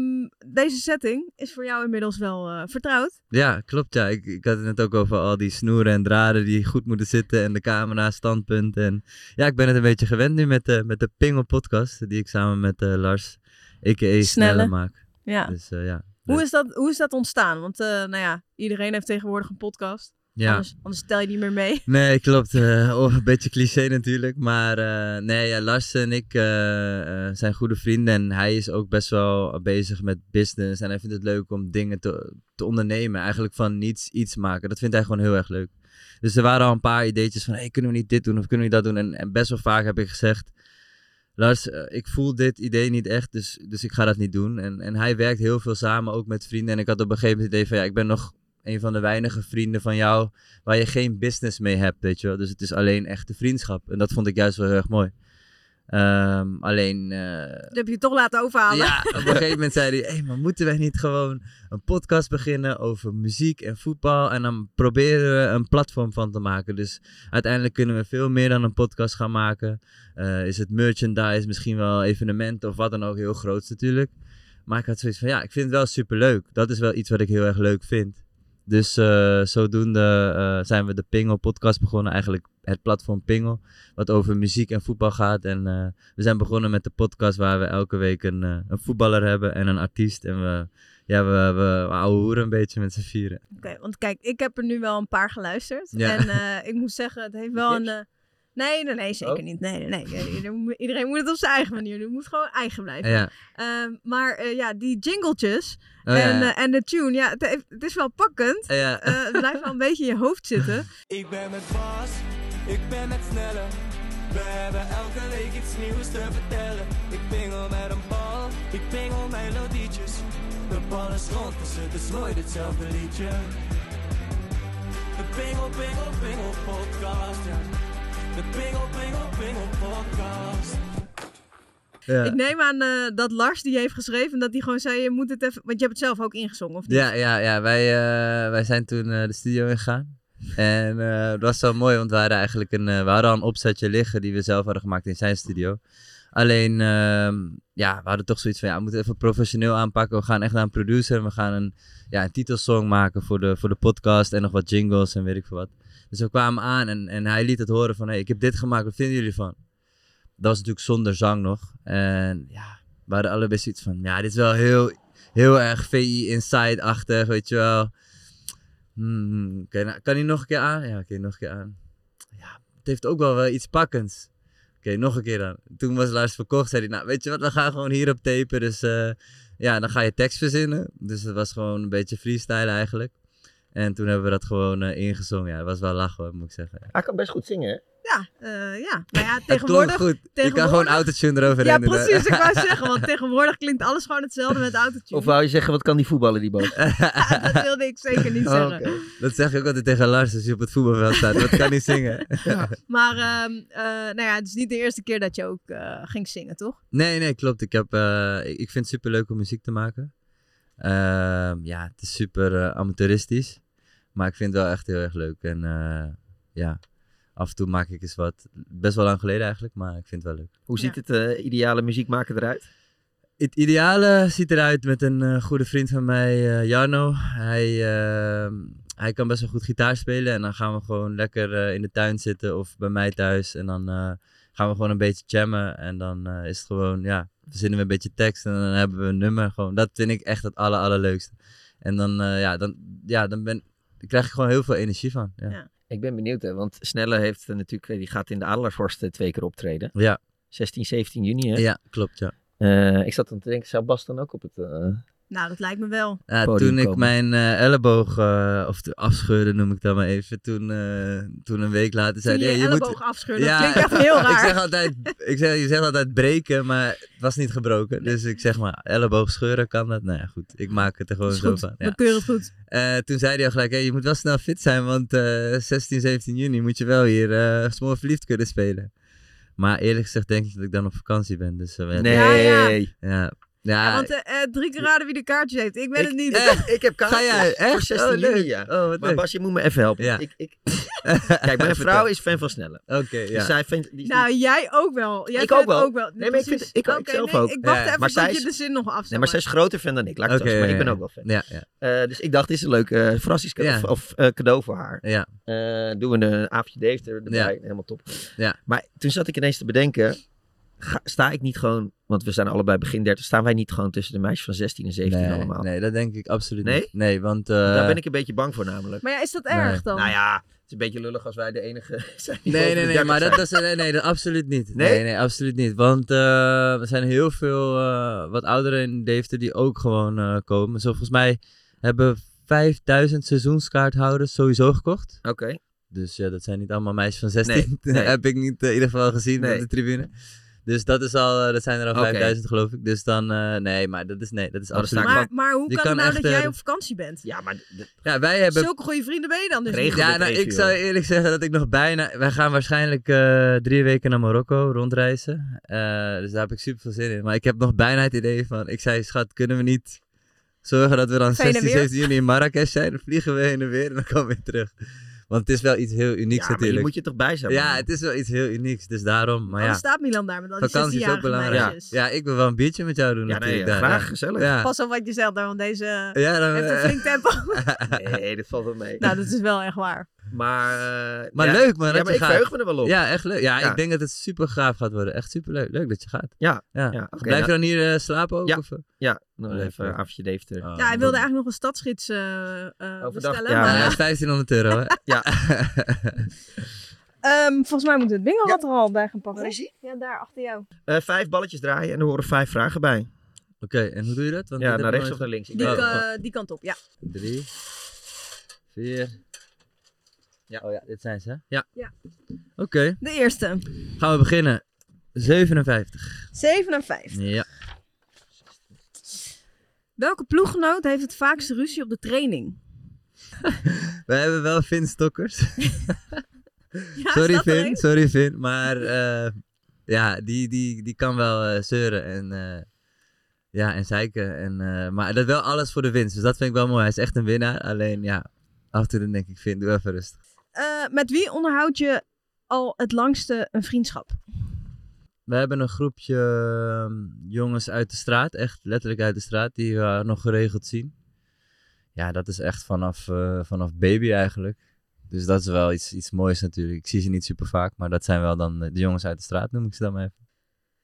deze setting is voor jou inmiddels wel eh, vertrouwd. Ja, klopt. Ja. Ik, ik had het net ook over al die snoeren en draden die goed moeten zitten en de camera, standpunt. En ja, ik ben het een beetje gewend nu met de, met de Pingel podcast die ik samen met eh, Lars, a.k.a. Snelle. Snelle. maak. Ja. Dus eh, ja. Hoe is, dat, hoe is dat ontstaan? Want eh, nou ja, iedereen heeft tegenwoordig een podcast. Ja. Anders, anders tel je niet meer mee. Nee, klopt. eh, oh, een beetje cliché natuurlijk. Maar eh, nee, ja, Lars en ik zijn goede vrienden. En hij is ook best wel bezig met business. En hij vindt het leuk om dingen te, te ondernemen. Eigenlijk van niets iets maken. Dat vindt hij gewoon heel erg leuk. Dus er waren al een paar ideetjes van... Hey, kunnen we niet dit doen of kunnen we niet dat doen? En, en best wel vaak heb ik gezegd... Lars, eh, ik voel dit idee niet echt, dus, dus ik ga dat niet doen. En, en hij werkt heel veel samen, ook met vrienden. En ik had op een gegeven moment het idee van... Ja, ik ben nog een van de weinige vrienden van jou waar je geen business mee hebt, weet je wel. Dus het is alleen echte vriendschap. En dat vond ik juist wel heel erg mooi. Ehm, alleen, eh, Dat heb je toch laten overhalen. ja, op een gegeven moment zei hij, hé, maar moeten wij niet gewoon een podcast beginnen over muziek en voetbal en dan proberen we een platform van te maken. Dus uiteindelijk kunnen we veel meer dan een podcast gaan maken. Eh, is het merchandise, misschien wel evenementen of wat dan ook, heel groot natuurlijk. Maar ik had zoiets van, ja, ik vind het wel superleuk. Dat is wel iets wat ik heel erg leuk vind. Dus eh, zodoende eh, zijn we de Pingel podcast begonnen. Eigenlijk het platform Pingel. Wat over muziek en voetbal gaat. En eh, we zijn begonnen met de podcast waar we elke week een, een voetballer hebben en een artiest. En we, ja, we, we, we hoeren een beetje met z'n vieren. Oké, want kijk, ik heb er nu wel een paar geluisterd. Ja. En ik moet zeggen, het heeft wel een... nee, nee, nee, zeker Oh. niet. Nee, nee, nee. Iedereen moet- het op zijn eigen manier doen. Het moet gewoon eigen blijven. Ja. Ehm, maar eh, ja, die jingletjes Oh, en, ja. eh, en de tune, ja, het, het is wel pakkend. Ja. Eh, het blijft wel een beetje in je hoofd zitten. Ik ben met Bas, ik ben met Snelle. We hebben elke week iets nieuws te vertellen. Ik pingel met een bal, ik pingel melodietjes. De bal is rond, dus het is nooit hetzelfde liedje. De pingel, pingel, pingel podcast, ja. De pingel, pingel, pingel podcast. Ja. Ik neem aan eh, dat Lars die heeft geschreven dat hij gewoon zei: je moet het even. Want je hebt het zelf ook ingezongen, of niet? Ja, ja, ja. Wij, eh, wij zijn toen eh, de studio ingegaan. En eh dat was wel mooi, want we hadden eigenlijk een, we hadden al een opzetje liggen die we zelf hadden gemaakt in zijn studio. Alleen, ehm, ja, we hadden toch zoiets van, ja, we moeten even professioneel aanpakken. We gaan echt naar een producer en we gaan een, ja, een titelsong maken voor de, voor de podcast en nog wat jingles en weet ik veel wat. Dus we kwamen aan en, en hij liet het horen van, hey, ik heb dit gemaakt, wat vinden jullie van? Dat was natuurlijk zonder zang nog. En ja, we hadden allebei zoiets van, ja, dit is wel heel, heel erg VI Inside-achtig, weet je wel. Hmm, oké, nou, kan hij nog een keer aan? Ja, oké, nog een keer aan. Ja, het heeft ook wel, wel iets pakkends. Oké, nog een keer dan. Toen was Lars verkocht, zei hij, nou weet je wat, we gaan gewoon hierop tapen. Dus eh, ja, dan ga je tekst verzinnen. Dus het was gewoon een beetje freestyle eigenlijk. En toen hebben we dat gewoon eh, ingezongen. Ja, dat was wel lachen hoor, moet ik zeggen. Ja. Hij kan best goed zingen, hè? Ja, eh, ja. Maar ja, Het tegenwoordig... goed. Je kan tegenwoordig- gewoon autotune eroverheen Ja, precies. Ik wou zeggen, want tegenwoordig klinkt alles gewoon hetzelfde met autotune. Of wou je zeggen, wat kan die voetballen, die boot? dat wilde ik zeker niet Oh, zeggen. Dat zeg ik ook altijd tegen Lars als je op het voetbalveld staat. Wat kan niet zingen? Maar ehm, eh, nou ja, het is niet de eerste keer dat je ook eh, ging zingen, toch? Nee, nee, klopt. Ik, heb, eh, ik vind het super leuk om muziek te maken. Ehm, ja, het is super amateuristisch. Maar ik vind het wel echt heel erg leuk. En eh, ja, af en toe maak ik eens wat. Best wel lang geleden eigenlijk, maar ik vind het wel leuk. Hoe ziet het eh, ideale muziekmaker eruit? Het ideale ziet eruit met een eh, goede vriend van mij, eh, Jarno. Hij, ehm, hij kan best wel goed gitaar spelen. En dan gaan we gewoon lekker eh, in de tuin zitten of bij mij thuis. En dan eh, gaan we gewoon een beetje jammen. En dan eh, is het gewoon, ja, verzinnen we een beetje tekst. En dan hebben we een nummer. Gewoon, dat vind ik echt het aller, allerleukste. En dan, eh, ja, dan, ja, dan ben, daar krijg ik gewoon heel veel energie van. Ja. Ik ben benieuwd, hè, want Snelle heeft eh, natuurlijk, eh, die gaat in de Adelaarshorst eh, twee keer optreden. Ja. 16, 17 juni, hè? Ja, klopt, ja. Eh, ik zat dan te denken, zou Bas dan ook op het... Nou, dat lijkt me wel. Ja, toen ik komen. mijn eh, elleboog, eh, of de afscheurde noem ik dat maar even, toen, eh, toen een week later zei je hij, je je moet... elleboog afscheurde, dat klinkt echt heel ik raar. zeg altijd, ik zeg, je zegt altijd breken, maar het was niet gebroken. Dus ik zeg maar, elleboog scheuren kan dat? Nou ja, goed, ik maak het er gewoon zo goed, van. we keuren het goed. Eh, toen zei hij al gelijk, hey, je moet wel snel fit zijn, want eh 16, 17 juni moet je wel hier eh smoor verliefd kunnen spelen. Maar eerlijk gezegd denk ik dat ik dan op vakantie ben. Dus, eh, Nee. Ja, ja. Ja, ja. Ja, want eh, eh, drie keer raden wie de kaartjes heeft. Ik ben het niet. Ik, ik heb kaartjes Ga jij? Echt? voor 16 Oh, leuk. juni, ja. Oh, maar. Bas, je moet me even helpen. Ja. Ik, ik... Kijk, mijn vrouw is fan van Snelle. Oké, ja. Dus zij vindt... Die Nou, jij ook wel. Jij Ik ook wel. Ook wel. Nee, maar ik vind- ik- zelf nee, ook. Ik wacht Ja, even maar tot zij je is- de zin nog af. Nee, maar zij is groter fan dan ik. Laat ik maar ik ja, ben ook wel fan. Ja, ja. Eh, dus ik dacht, dit is een leuk eh verrassingscadeau Ja. of, eh, cadeau voor haar. Ja. Eh, doen we een avondje Dave erbij. Ja. Helemaal top. Ja. Maar toen zat ik ineens te bedenken, ga- sta ik niet gewoon, want we zijn allebei begin 30, staan wij niet gewoon tussen de meisjes van 16 en 17 Nee, allemaal? nee, dat denk ik absoluut Nee? niet. Nee, want... eh, Daar ben ik een beetje bang voor namelijk. Maar ja, is dat Nee. erg dan? Nou ja, het is een beetje lullig als wij de enige zijn die Nee, nee, nee, 30 maar dat, zijn. dat is, nee, nee, dat absoluut niet. Nee? Nee, nee, absoluut niet. Want eh, er zijn heel veel eh, wat ouderen in Deventer die ook gewoon eh, komen. Zo volgens mij hebben 5000 seizoenskaarthouders sowieso gekocht. Oké. Dus ja, dat zijn niet allemaal meisjes van 16. Nee, nee. heb ik niet eh, in ieder geval gezien Nee. op de tribune. Dus dat is al, eh, dat zijn er al Oké. 5000 geloof ik. Dus dan, eh, nee, maar dat is, nee, dat is Oh, absoluut ik Maar, maar hoe Je kan, het nou echt, dat jij eh, op vakantie bent? Ja, maar de- Ja, wij hebben Zulke goede vrienden ben je dan dus Regel. Ja, nou, ik zou eerlijk zeggen dat ik nog bijna... Wij gaan waarschijnlijk eh, drie weken naar Marokko rondreizen. Eh, dus daar heb ik super veel zin in. Maar ik heb nog bijna het idee van... Ik zei, schat, kunnen we niet zorgen dat we dan Heen en 16, weer? 17 juni in Marrakesh zijn? Dan vliegen we heen en weer en dan komen we weer terug. Want het is wel iets heel unieks ja, maar je natuurlijk. moet je toch bij zijn. Ja, man. het is wel iets heel unieks. Dus daarom, maar ja. dan staat Milan daar met al die Vakantie is ook 16-jarige belangrijk. meisjes. Ja, ik wil wel een biertje met jou doen Ja, nee, natuurlijk. daar, graag, ja. gezellig. Ja. Pas op wat je zegt daar, want deze Ja, dan, heeft een flink tempo. Nee, dat valt wel mee. nou, dat is wel echt waar. Maar, eh, Maar ja. leuk man, Ja, dat maar je ik gaat. verheug me er wel op. Ja, echt leuk. Ja, Ja. ik denk dat het super gaaf gaat worden. Echt super leuk. Leuk dat je gaat. Ja, Ja. ja, oké, Blijf je nou- dan hier eh, slapen ook? Ja. Of? eh? Ja, nog Leuk, even een avondje Deventer. Ja, hij wilde eigenlijk nog een stadsgids eh eh, Overdag, bestellen. ja. Ja, maar, is 1500 euro. Hè? Ja. ehm, volgens mij moet het bingo er al bij gaan pakken. Waar is hij? Ja, daar achter jou. Eh, vijf balletjes draaien en er horen vijf vragen bij. Oké, en hoe doe je dat? Want Ja, naar rechts of naar links? Die, Oh, die kant op, ja. Drie, vier. Oh ja, dit zijn ze. hè? Ja. Ja. Oké. De eerste. Gaan we beginnen. 57. 57. Ja. Welke ploeggenoot heeft het vaakste ruzie op de training? We hebben wel Vin Stokkers. Ja, sorry Vin, sorry Vin. Maar eh, ja, die, die, die kan wel eh, zeuren en, eh, ja, en zeiken. En, eh, maar dat wel alles voor de winst. Dus dat vind ik wel mooi. Hij is echt een winnaar. Alleen ja, af en toe dan denk ik Vin, doe even rustig. Eh, met wie onderhoud je al het langste een vriendschap? We hebben een groepje ehm, jongens uit de straat, echt letterlijk uit de straat, die we nog geregeld zien. Ja, dat is echt vanaf, eh, vanaf baby eigenlijk. Dus dat is wel iets, iets moois natuurlijk. Ik zie ze niet super vaak, maar dat zijn wel dan de jongens uit de straat, noem ik ze dan maar even.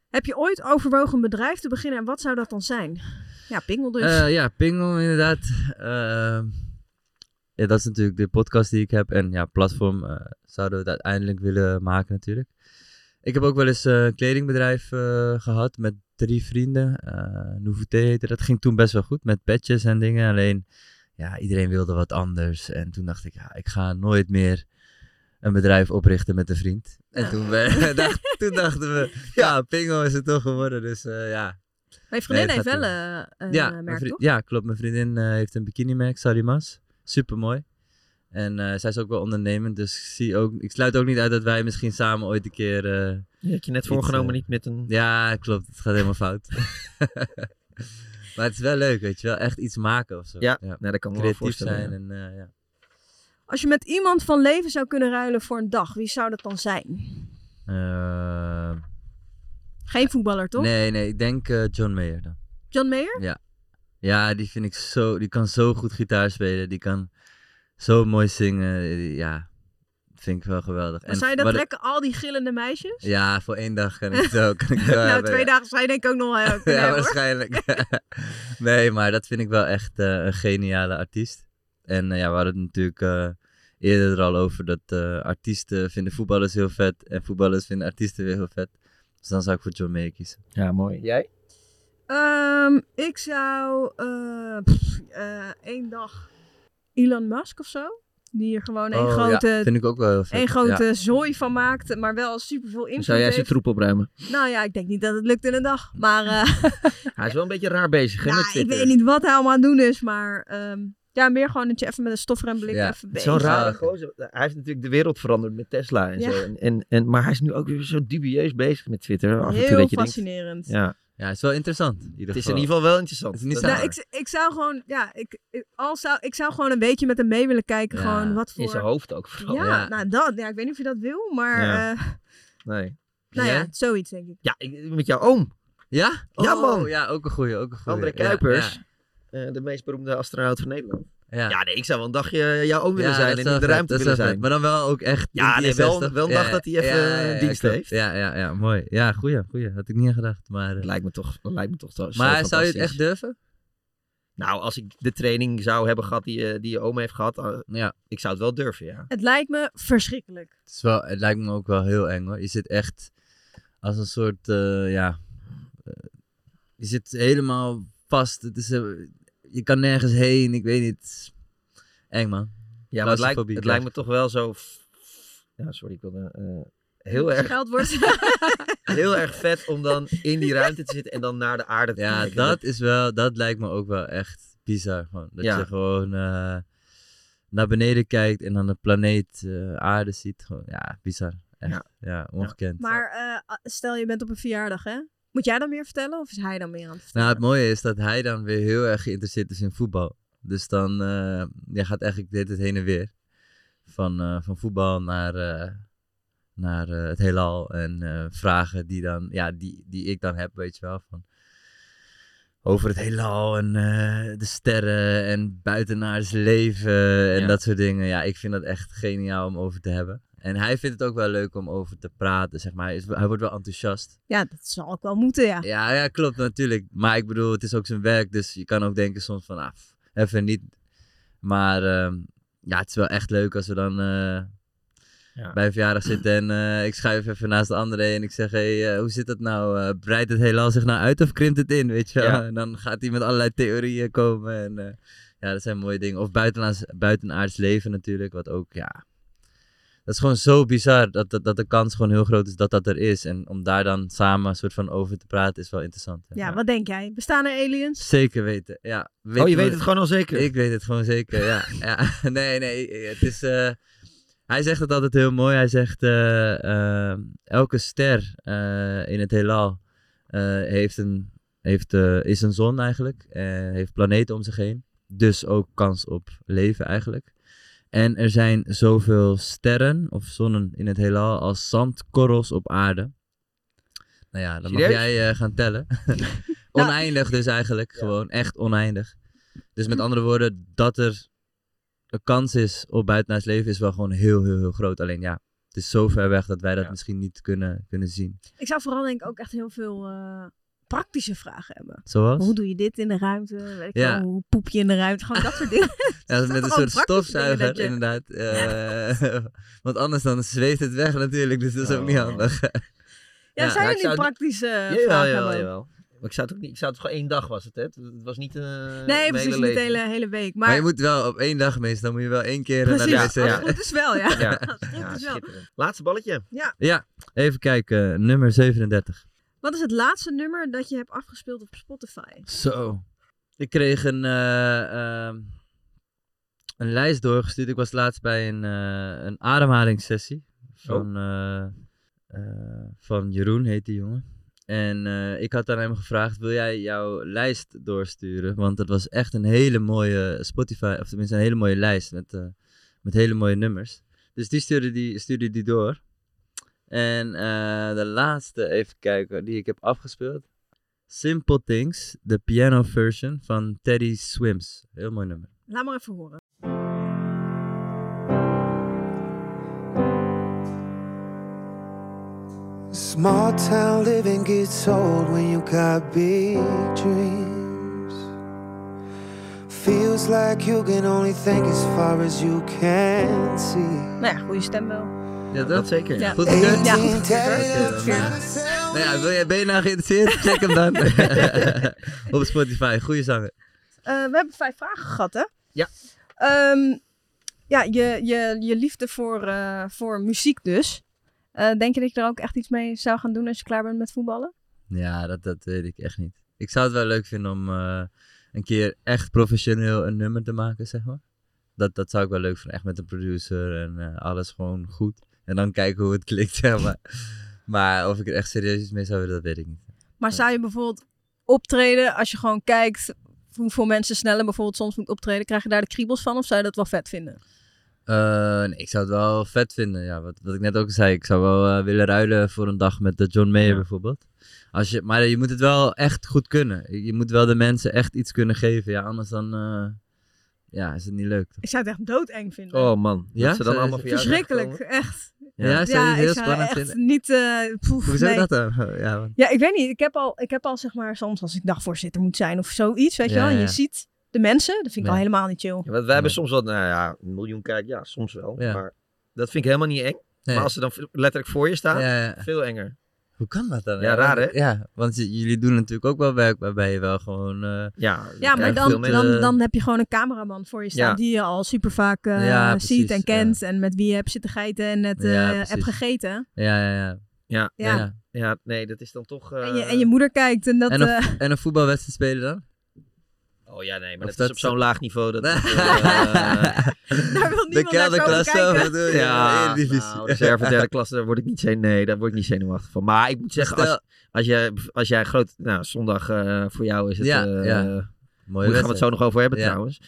Heb je ooit overwogen een bedrijf te beginnen en wat zou dat dan zijn? Ja, Pingel dus. Eh, ja, Pingel inderdaad. Ehm, ja, dat is natuurlijk de podcast die ik heb. En ja, platform eh, zouden we het uiteindelijk willen maken natuurlijk. Ik heb ook wel eens eh, een kledingbedrijf eh, gehad met drie vrienden. eh Nouveauté heette dat. ging toen best wel goed met patches en dingen. Alleen, ja, iedereen wilde wat anders. En toen dacht ik, ja, ik ga nooit meer een bedrijf oprichten met een vriend. En toen, we, dacht, toen dachten we, ja, Pingel is het toch geworden. Dus eh, ja, Mijn vriendin Nee, heeft wel een ja, merk, toch? Ja, klopt. Mijn vriendin heeft een bikini-merk, Sarimas. Super mooi. En eh, zij is ook wel ondernemend, dus ik, zie ook, ik sluit ook niet uit dat wij misschien samen ooit een keer... eh, Je had je net iets, voorgenomen eh, niet met een... Ja, klopt. Het gaat helemaal fout. maar het is wel leuk, weet je wel. Echt iets maken of zo. Ja, nou, dat kan me wel Creatief voorstellen, zijn ja. en eh, ja. Als je met iemand van leven zou kunnen ruilen voor een dag, wie zou dat dan zijn? Geen voetballer, toch? Nee, nee. Ik denk eh, John Mayer dan. John Mayer? Ja. Ja, die vind ik zo... Die kan zo goed gitaar spelen. Die kan zo mooi zingen. Ja, vind ik wel geweldig. Zou je dat trekken, al die gillende meisjes? Ja, voor één dag kan ik het wel, kan ik wel nou, hebben, twee ja. dagen zou je denk ik ook nog wel ja, hebben, waarschijnlijk. nee, maar dat vind ik wel echt eh, een geniale artiest. En eh, ja, we hadden het natuurlijk eh, eerder er al over dat eh, artiesten vinden voetballers heel vet en voetballers vinden artiesten weer heel vet. Dus dan zou ik voor John Mayer kiezen. Ja, mooi. Jij? Ehm, ik zou pff, eh, één dag Elon Musk of zo. Die hier gewoon één Oh, ja, grote, vind ik ook wel heel één grote Ja. zooi van maakt, maar wel super veel invloed Zou jij zijn troep opruimen? Nou ja, ik denk niet dat het lukt in een dag. Maar eh, Hij is wel een beetje raar bezig, hè, met ja, ik weet niet wat hij allemaal aan het doen is, maar ehm, ja, meer gewoon dat je even met een stofremblik Ja, even is zo'n bezig- rare gozer. Hij heeft natuurlijk de wereld veranderd met Tesla en Ja. zo. En, en, en, maar hij is nu ook weer zo dubieus bezig met Twitter. Af en toe Heel dat je denkt- fascinerend. ja. Ja, het is wel interessant. In ieder Het is geval. in ieder geval wel interessant. Het is niet Dat- Nou, ik, ik zou gewoon, ja, ik, ik, al zou, ik zou gewoon een beetje met hem mee willen kijken. Ja, gewoon wat voor... In zijn hoofd ook vooral. Ja, Ja. nou dat, ja, ik weet niet of je dat wil, maar Ja. eh, Nee. nou ja, zoiets denk ik. Ja, ik- met jouw oom. Ja? Ja, Oh, man. Ja, ook een goeie, ook een goeie. André Kuipers. ja. eh, de meest beroemde astronaut van Nederland. Ja. Ja, nee, ik zou wel een dagje jouw oom willen Ja, zijn en in de vet, ruimte willen zijn. vet. Maar dan wel ook echt Ja, nee, wel- 63. wel een dag dat hij even dienst klopt. heeft. Ja, ja, ja, mooi. Ja, goeie, goeie. Had ik niet aan gedacht. Maar, eh, lijkt me toch, lijkt me toch zo, zo maar zou je het echt durven? Nou, als ik de training zou hebben gehad die, je- die je oom heeft gehad, eh, Ja. ik zou het wel durven, ja. Het lijkt me verschrikkelijk. Het, is wel, het lijkt me ook wel heel eng hoor. Je zit echt als een soort, eh, ja, eh, je zit helemaal vast. Het is, eh, je kan nergens heen, ik weet niet. Eng man. Ja, maar het lijkt, het lijkt me toch wel zo... Ja, sorry, ik wilde... eh, heel erg, Scheldwoord. heel erg vet om dan in die ruimte te zitten en dan naar de aarde te Ja, kijken. dat is wel, dat lijkt me ook wel echt bizar. Gewoon. Dat Ja. je gewoon eh, naar beneden kijkt en dan de planeet eh, aarde ziet. Gewoon, ja, bizar. Echt. Ja, ongekend. Maar eh, stel je bent op een verjaardag, hè? Moet jij dan meer vertellen of is hij dan meer aan het vertellen? Nou, het mooie is dat hij dan weer heel erg geïnteresseerd is in voetbal. Dus dan eh je gaat eigenlijk dit het heen en weer. Van, eh, van voetbal naar, eh, naar eh, het heelal. En eh, vragen die, dan, ja, die, die ik dan heb, weet je wel. Van, over het heelal en eh, de sterren en buitenaards leven en Ja. dat soort dingen. Ja, ik vind dat echt geniaal om over te hebben. En hij vindt het ook wel leuk om over te praten, zeg maar. Hij, is, hij wordt wel enthousiast. Ja, dat zal ook wel moeten, ja. Ja, ja, klopt natuurlijk. Maar ik bedoel, het is ook zijn werk, dus je kan ook denken soms van, ah, pff, even niet. Maar ehm, ja, het is wel echt leuk als we dan eh, bij een verjaardag zitten en eh, ik schuif even naast de andere en ik zeg, hey, eh, hoe zit dat nou? Eh, breidt het heelal zich nou uit of krimpt het in, weet je wel? Ja. En dan gaat hij met allerlei theorieën komen en eh, ja, dat zijn mooie dingen. Of buitenaards, buitenaards leven natuurlijk, wat ook, ja, dat is gewoon zo bizar dat, dat, dat de kans gewoon heel groot is dat dat er is. En om daar dan samen een soort van over te praten is wel interessant. Ja, wat denk jij? Bestaan er aliens? Zeker weten, ja. Oh, je me- weet het gewoon al zeker? Ik weet het gewoon zeker, ja. ja. Nee, nee, het is... eh, hij zegt het altijd heel mooi. Hij zegt, eh, eh, elke ster eh, in het heelal eh, heeft een, heeft, eh, is een zon eigenlijk. eh, heeft planeten om zich heen. Dus ook kans op leven eigenlijk. En er zijn zoveel sterren of zonnen in het heelal als zandkorrels op aarde. Nou ja, dan mag Serieus? jij eh, gaan tellen. oneindig dus eigenlijk, gewoon echt oneindig. Dus met andere woorden, dat er een kans is op buitenaards leven is wel gewoon heel, heel, heel groot. Alleen ja, het is zo ver weg dat wij dat misschien niet kunnen, kunnen zien. Ik zou vooral denk ik ook echt heel veel eh, praktische vragen hebben. Zoals? Hoe doe je dit in de ruimte? Weet ik Ja. wel, hoe poep je in de ruimte? Gewoon dat soort dingen. Ja, Dat met een soort stofzuiger je- inderdaad. Eh, want anders dan zweeft het weg natuurlijk, dus dat is ook niet handig. Ja, zijn er zou het praktische Jawel, vragen jawel, jawel. Maar ik zou het ook niet, ik zou het gewoon één dag was het, hè? Het was niet eh Nee, precies, hele niet de hele, hele week. Maar, Maar, je moet wel op één dag meestal, dan moet je wel één keer precies, naar de wc. het goed is wel, ja. Ja. Ja, is wel. Laatste balletje. Ja. Ja, even kijken, nummer 37. Wat is het laatste nummer dat je hebt afgespeeld op Spotify? Zo. Ik kreeg een, eh, ehm, een lijst doorgestuurd. Ik was laatst bij een, eh, een ademhalingssessie van, eh, eh, van Jeroen, heet die jongen. En eh, ik had aan hem gevraagd, wil jij jouw lijst doorsturen? Want dat was echt een hele mooie Spotify, of tenminste een hele mooie lijst met, eh, met hele mooie nummers. Dus die stuurde die, stuurde die door. En eh, de laatste, even kijken, die ik heb afgespeeld. Simple Things, de piano version van Teddy Swims. Heel mooi nummer. Laat maar even horen. Small town living gets old when you got big dreams. Feels like you can only think as far as you can see. Nou ja, goede stem wel. Ja, dat zeker. Ja. Goed? Ja, gekeurd. Nou ja, wil jij, ben je nou geïnteresseerd? Check hem dan. Op Spotify. Goeie zanger. Eh, we hebben vijf vragen gehad, hè? Ja. Ehm, ja, je, je, je liefde voor, eh, voor muziek dus. Eh, denk je dat je er ook echt iets mee zou gaan doen als je klaar bent met voetballen? Ja, dat, dat weet ik echt niet. Ik zou het wel leuk vinden om eh, een keer echt professioneel een nummer te maken, zeg maar. Dat, dat zou ik wel leuk vinden. Echt met een producer en eh, alles gewoon goed. En dan kijken hoe het klikt, zeg maar. Maar of ik er echt serieus iets mee zou willen, dat weet ik niet. Maar zou je bijvoorbeeld optreden, als je gewoon kijkt hoeveel mensen sneller bijvoorbeeld soms moet optreden, krijg je daar de kriebels van of zou je dat wel vet vinden? Eh, nee, ik zou het wel vet vinden. Ja, wat, wat ik net ook zei, ik zou wel eh, willen ruilen voor een dag met de John Mayer bijvoorbeeld. Als je, maar je moet het wel echt goed kunnen. Je moet wel de mensen echt iets kunnen geven. Ja, anders dan eh, ja, is het niet leuk. Ik zou het echt doodeng vinden. Oh man, Ja? ze dan allemaal Verschrikkelijk, echt. Ja, zou je het heel ik zou spannend echt vinden? niet... eh poef, Hoe zou nee. dat dan? Ja, want- Ja, ik weet niet. Ik heb al, ik heb al zeg maar soms als ik dagvoorzitter moet zijn of zoiets, weet je Ja, wel. En je ja. ziet de mensen, dat vind ik al helemaal niet chill. Ja, want wij hebben soms wel, nou ja, een miljoen kijk, ja, soms wel. Ja. Maar dat vind ik helemaal niet eng. Nee. Maar als ze dan letterlijk voor je staan, Ja, ja. veel enger. Hoe kan dat dan? Ja, raar, hè? Ja, want jullie doen natuurlijk ook wel werk waarbij je wel gewoon... eh, ja, Ja, maar dan, veel dan, dan heb je gewoon een cameraman voor je staan Ja. die je al super vaak eh, Ja, ziet en kent. En met wie je hebt zitten geiten en net eh, Ja, hebt gegeten. Ja, ja, ja. Ja, Ja. ja. ja, nee, dat is dan toch... eh, En, je, en je moeder kijkt en dat... en, een, en een voetbalwedstrijd spelen dan? Oh ja, nee, maar Of dat, dat- is op zo'n laag niveau. Dat, eh, Daar wil De niemand naar komen kelderklasse, kijken. je? Ja, Eredivisie. nou, reserve derde klasse, daar word ik niet, zenu- nee, daar word ik niet zenuwachtig van. Maar ik moet zeggen, als, als, jij, als jij groot... Nou, zondag eh, voor jou is het... Ja, eh, ja. Daar Mooie gaan we het zo nog over hebben Ja. trouwens.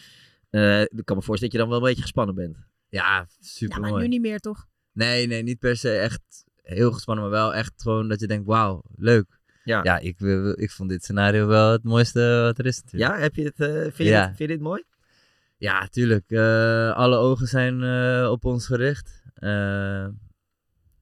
Eh, ik kan me voorstellen dat je dan wel een beetje gespannen bent. Ja, super Ja, maar mooi. nu niet meer toch? Nee, nee, niet per se echt heel gespannen, maar wel echt gewoon dat je denkt, wauw, leuk. Ja. ja ik, wil- ik vond dit scenario wel het mooiste wat er is natuurlijk. Ja, heb je het, eh, vind, je Ja. dit, vind je dit mooi? Ja, tuurlijk. Eh, alle ogen zijn eh, op ons gericht. Eh,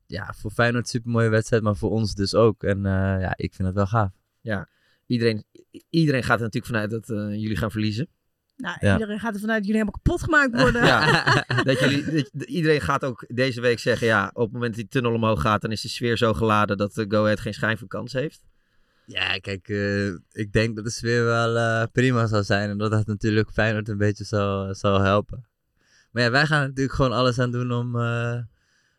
ja, voor Feyenoord super mooie wedstrijd, maar voor ons dus ook. En eh, ja, ik vind het wel gaaf. Ja, iedereen, iedereen gaat er natuurlijk vanuit dat eh, jullie gaan verliezen. Nou, Ja. iedereen gaat er vanuit dat jullie helemaal kapot gemaakt worden. Ja, dat jullie, dat- iedereen gaat ook deze week zeggen, ja, op het moment dat die tunnel omhoog gaat, dan is de sfeer zo geladen dat de Go Ahead geen schijn van kans heeft. Ja, kijk, eh, ik denk dat de sfeer wel eh, prima zal zijn. En dat dat natuurlijk Feyenoord een beetje zal, zal helpen. Maar ja, wij gaan natuurlijk gewoon alles aan doen om, eh,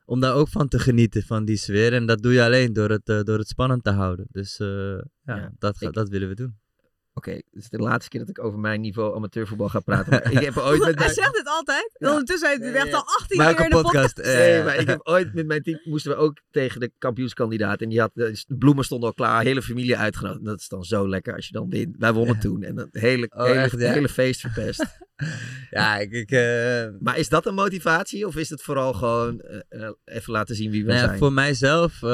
om daar ook van te genieten, van die sfeer. En dat doe je alleen door het, door het spannend te houden. Dus ja, Ja, dat, ik- dat willen we doen. Oké, het is de laatste keer dat ik over mijn niveau amateurvoetbal ga praten. Ik heb ooit met Hij mijn... zegt het altijd. Ondertussen heeft hij echt al 18 Maar ook keer in de podcast. podcast, Nee, maar ik heb ooit met mijn team moesten we ook tegen de kampioenskandidaat. En die had, de bloemen stonden al klaar, hele familie uitgenodigd. Dat is dan zo lekker als je dan wint. Wij wonnen toen en dat hele, Oh, hele, echt, ja? hele feest verpest. Ja, ik... ik eh, Maar is dat een motivatie of is het vooral gewoon eh, eh, even laten zien wie we Nou ja, zijn? voor mijzelf, eh,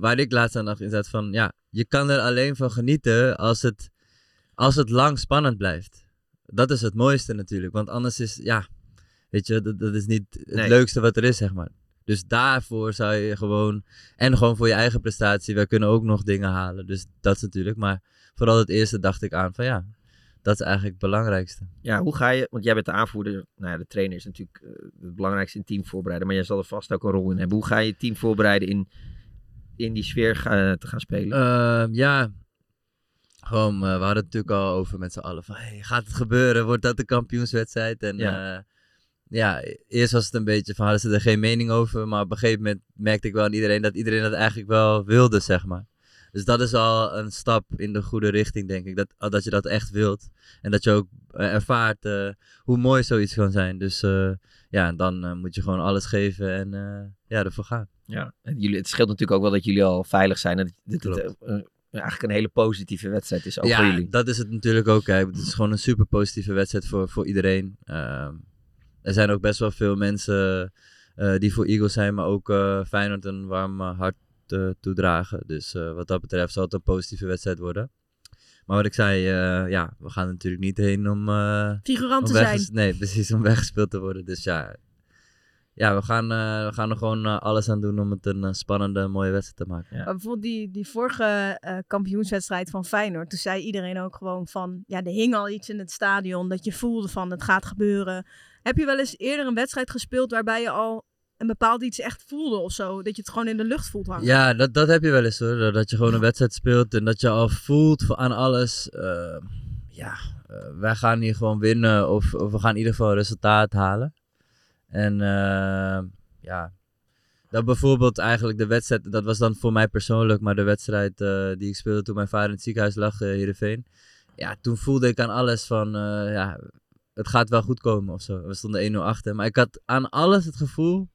waar ik laatst aan dacht, is dat van, ja, je kan er alleen van genieten als het, als het lang spannend blijft. Dat is het mooiste natuurlijk, want anders is, ja, weet je, dat, dat is niet het Nee. leukste wat er is, zeg maar. Dus daarvoor zou je gewoon, en gewoon voor je eigen prestatie, wij kunnen ook nog dingen halen. Dus dat is natuurlijk, maar vooral het eerste dacht ik aan van, ja, dat is eigenlijk het belangrijkste. Ja, hoe ga je, want jij bent de aanvoerder, nou ja, de trainer is natuurlijk eh, het belangrijkste in team voorbereiden, maar jij zal er vast ook een rol in hebben. Hoe ga je je team voorbereiden in, in die sfeer ga- te gaan spelen? Ehm, ja, gewoon, eh, we hadden het natuurlijk al over met z'n allen van, hey, gaat het gebeuren? Wordt dat de kampioenswedstrijd? En Ja. ja. ja, eerst was het een beetje van, hadden ze er geen mening over, maar op een gegeven moment merkte ik wel aan iedereen dat iedereen dat eigenlijk wel wilde, zeg maar. Dus dat is al een stap in de goede richting, denk ik. Dat, dat je dat echt wilt. En dat je ook eh, ervaart eh, hoe mooi zoiets kan zijn. Dus eh, ja, dan eh, moet je gewoon alles geven en eh, ja, ervoor gaan. Ja, en jullie, het scheelt natuurlijk ook wel dat jullie al veilig zijn. En dat. Eigenlijk een hele positieve wedstrijd is ook ja, voor jullie. dat is het natuurlijk ook. Hè. Het is gewoon een super positieve wedstrijd voor, voor iedereen. Ehm, er zijn ook best wel veel mensen eh, die voor Eagles zijn, maar ook eh Feyenoord een warm eh, hart eh, toedragen. Dus eh, wat dat betreft zal het een positieve wedstrijd worden. Maar wat ik zei, eh, ja, we gaan natuurlijk niet heen om... eh, Figurant om te zijn. Nee, precies, om weggespeeld te worden. Dus ja, ja we, gaan, eh, we gaan er gewoon eh, alles aan doen om het een eh, spannende, mooie wedstrijd te maken. Maar bijvoorbeeld die, die vorige kampioenswedstrijd van Feyenoord. Toen zei iedereen ook gewoon van... Ja, er hing al iets in het stadion. Dat je voelde van het gaat gebeuren. Heb je wel eens eerder een wedstrijd gespeeld... waarbij je al een bepaald iets echt voelde of zo? Dat je het gewoon in de lucht voelt hangen? Ja, dat, dat heb je wel eens hoor. Dat je gewoon een wedstrijd speelt en dat je al voelt van aan alles. ja, wij gaan hier gewoon winnen of, of we gaan in ieder geval een resultaat halen. En eh, ja, dat bijvoorbeeld eigenlijk de wedstrijd, dat was dan voor mij persoonlijk, maar de wedstrijd eh, die ik speelde toen mijn vader in het ziekenhuis lag, uh, Heerenveen. Ja, toen voelde ik aan alles van, ja, het gaat wel goed komen of zo. We stonden 1-0 achter, maar ik had aan alles het gevoel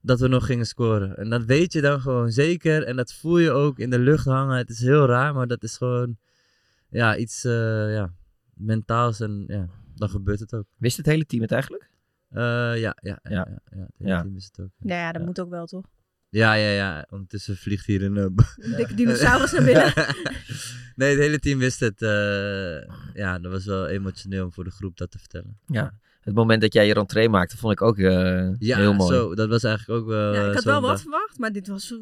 dat we nog gingen scoren. En dat weet je dan gewoon zeker. En dat voel je ook in de lucht hangen. Het is heel raar, maar dat is gewoon ja, iets ja, mentaals. En ja, dan gebeurt het ook. Wist het hele team het eigenlijk? Eh, ja, ja, ja, ja. ja, team is het ook. Nou ja, dat moet ook wel, toch? Ja, ja, ja. Ondertussen vliegt hier een... eh, dikke dinosaurus naar binnen. nee, het hele team wist het. eh, ja, dat was wel emotioneel om voor de groep dat te vertellen. Ja. Het moment dat jij je rentree maakte, vond ik ook eh, Ja, heel mooi. Zo, dat was eigenlijk ook wel. Ja, ik eh, had wel wat verwacht, maar dit was...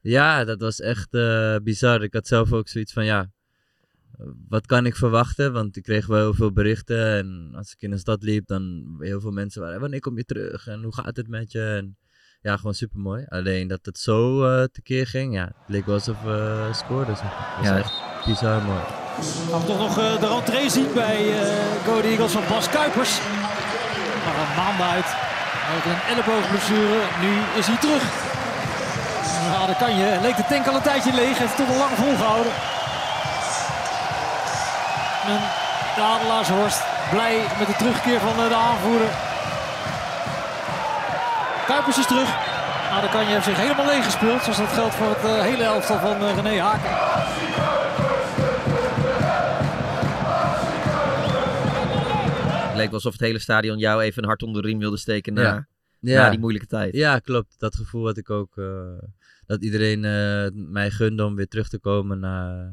Ja, dat was echt eh, bizar. Ik had zelf ook zoiets van, ja, wat kan ik verwachten? Want ik kreeg wel heel veel berichten. En als ik in de stad liep, dan heel veel mensen waren, wanneer kom je terug? En hoe gaat het met je? En ja, gewoon super mooi. Alleen dat het zo eh tekeer ging, ja, het leek wel alsof we scoorden. zeg. Het was Ja. echt bizar mooi. Gaan we toch nog eh, de rentree zien bij eh Go Ahead Eagles van Bas Kuipers. Maar een maand uit. Heeft een elleboogblessure. Nu is hij terug. Nou, dat kan je. Leek de tank al een tijdje leeg. Heeft het toch al lang volgehouden. En de Adelaarshorst blij met de terugkeer van eh, de aanvoerder. Kuipers is terug. Nou, dan kan je heeft zich helemaal leeg gespeeld. Zoals dat geldt voor het eh, hele elftal van eh, René Haken. Het leek wel alsof het hele stadion jou even een hart onder de riem wilde steken na, Ja. na die moeilijke tijd. Ja, klopt. Dat gevoel had ik ook. eh, dat iedereen eh, mij gunde om weer terug te komen na,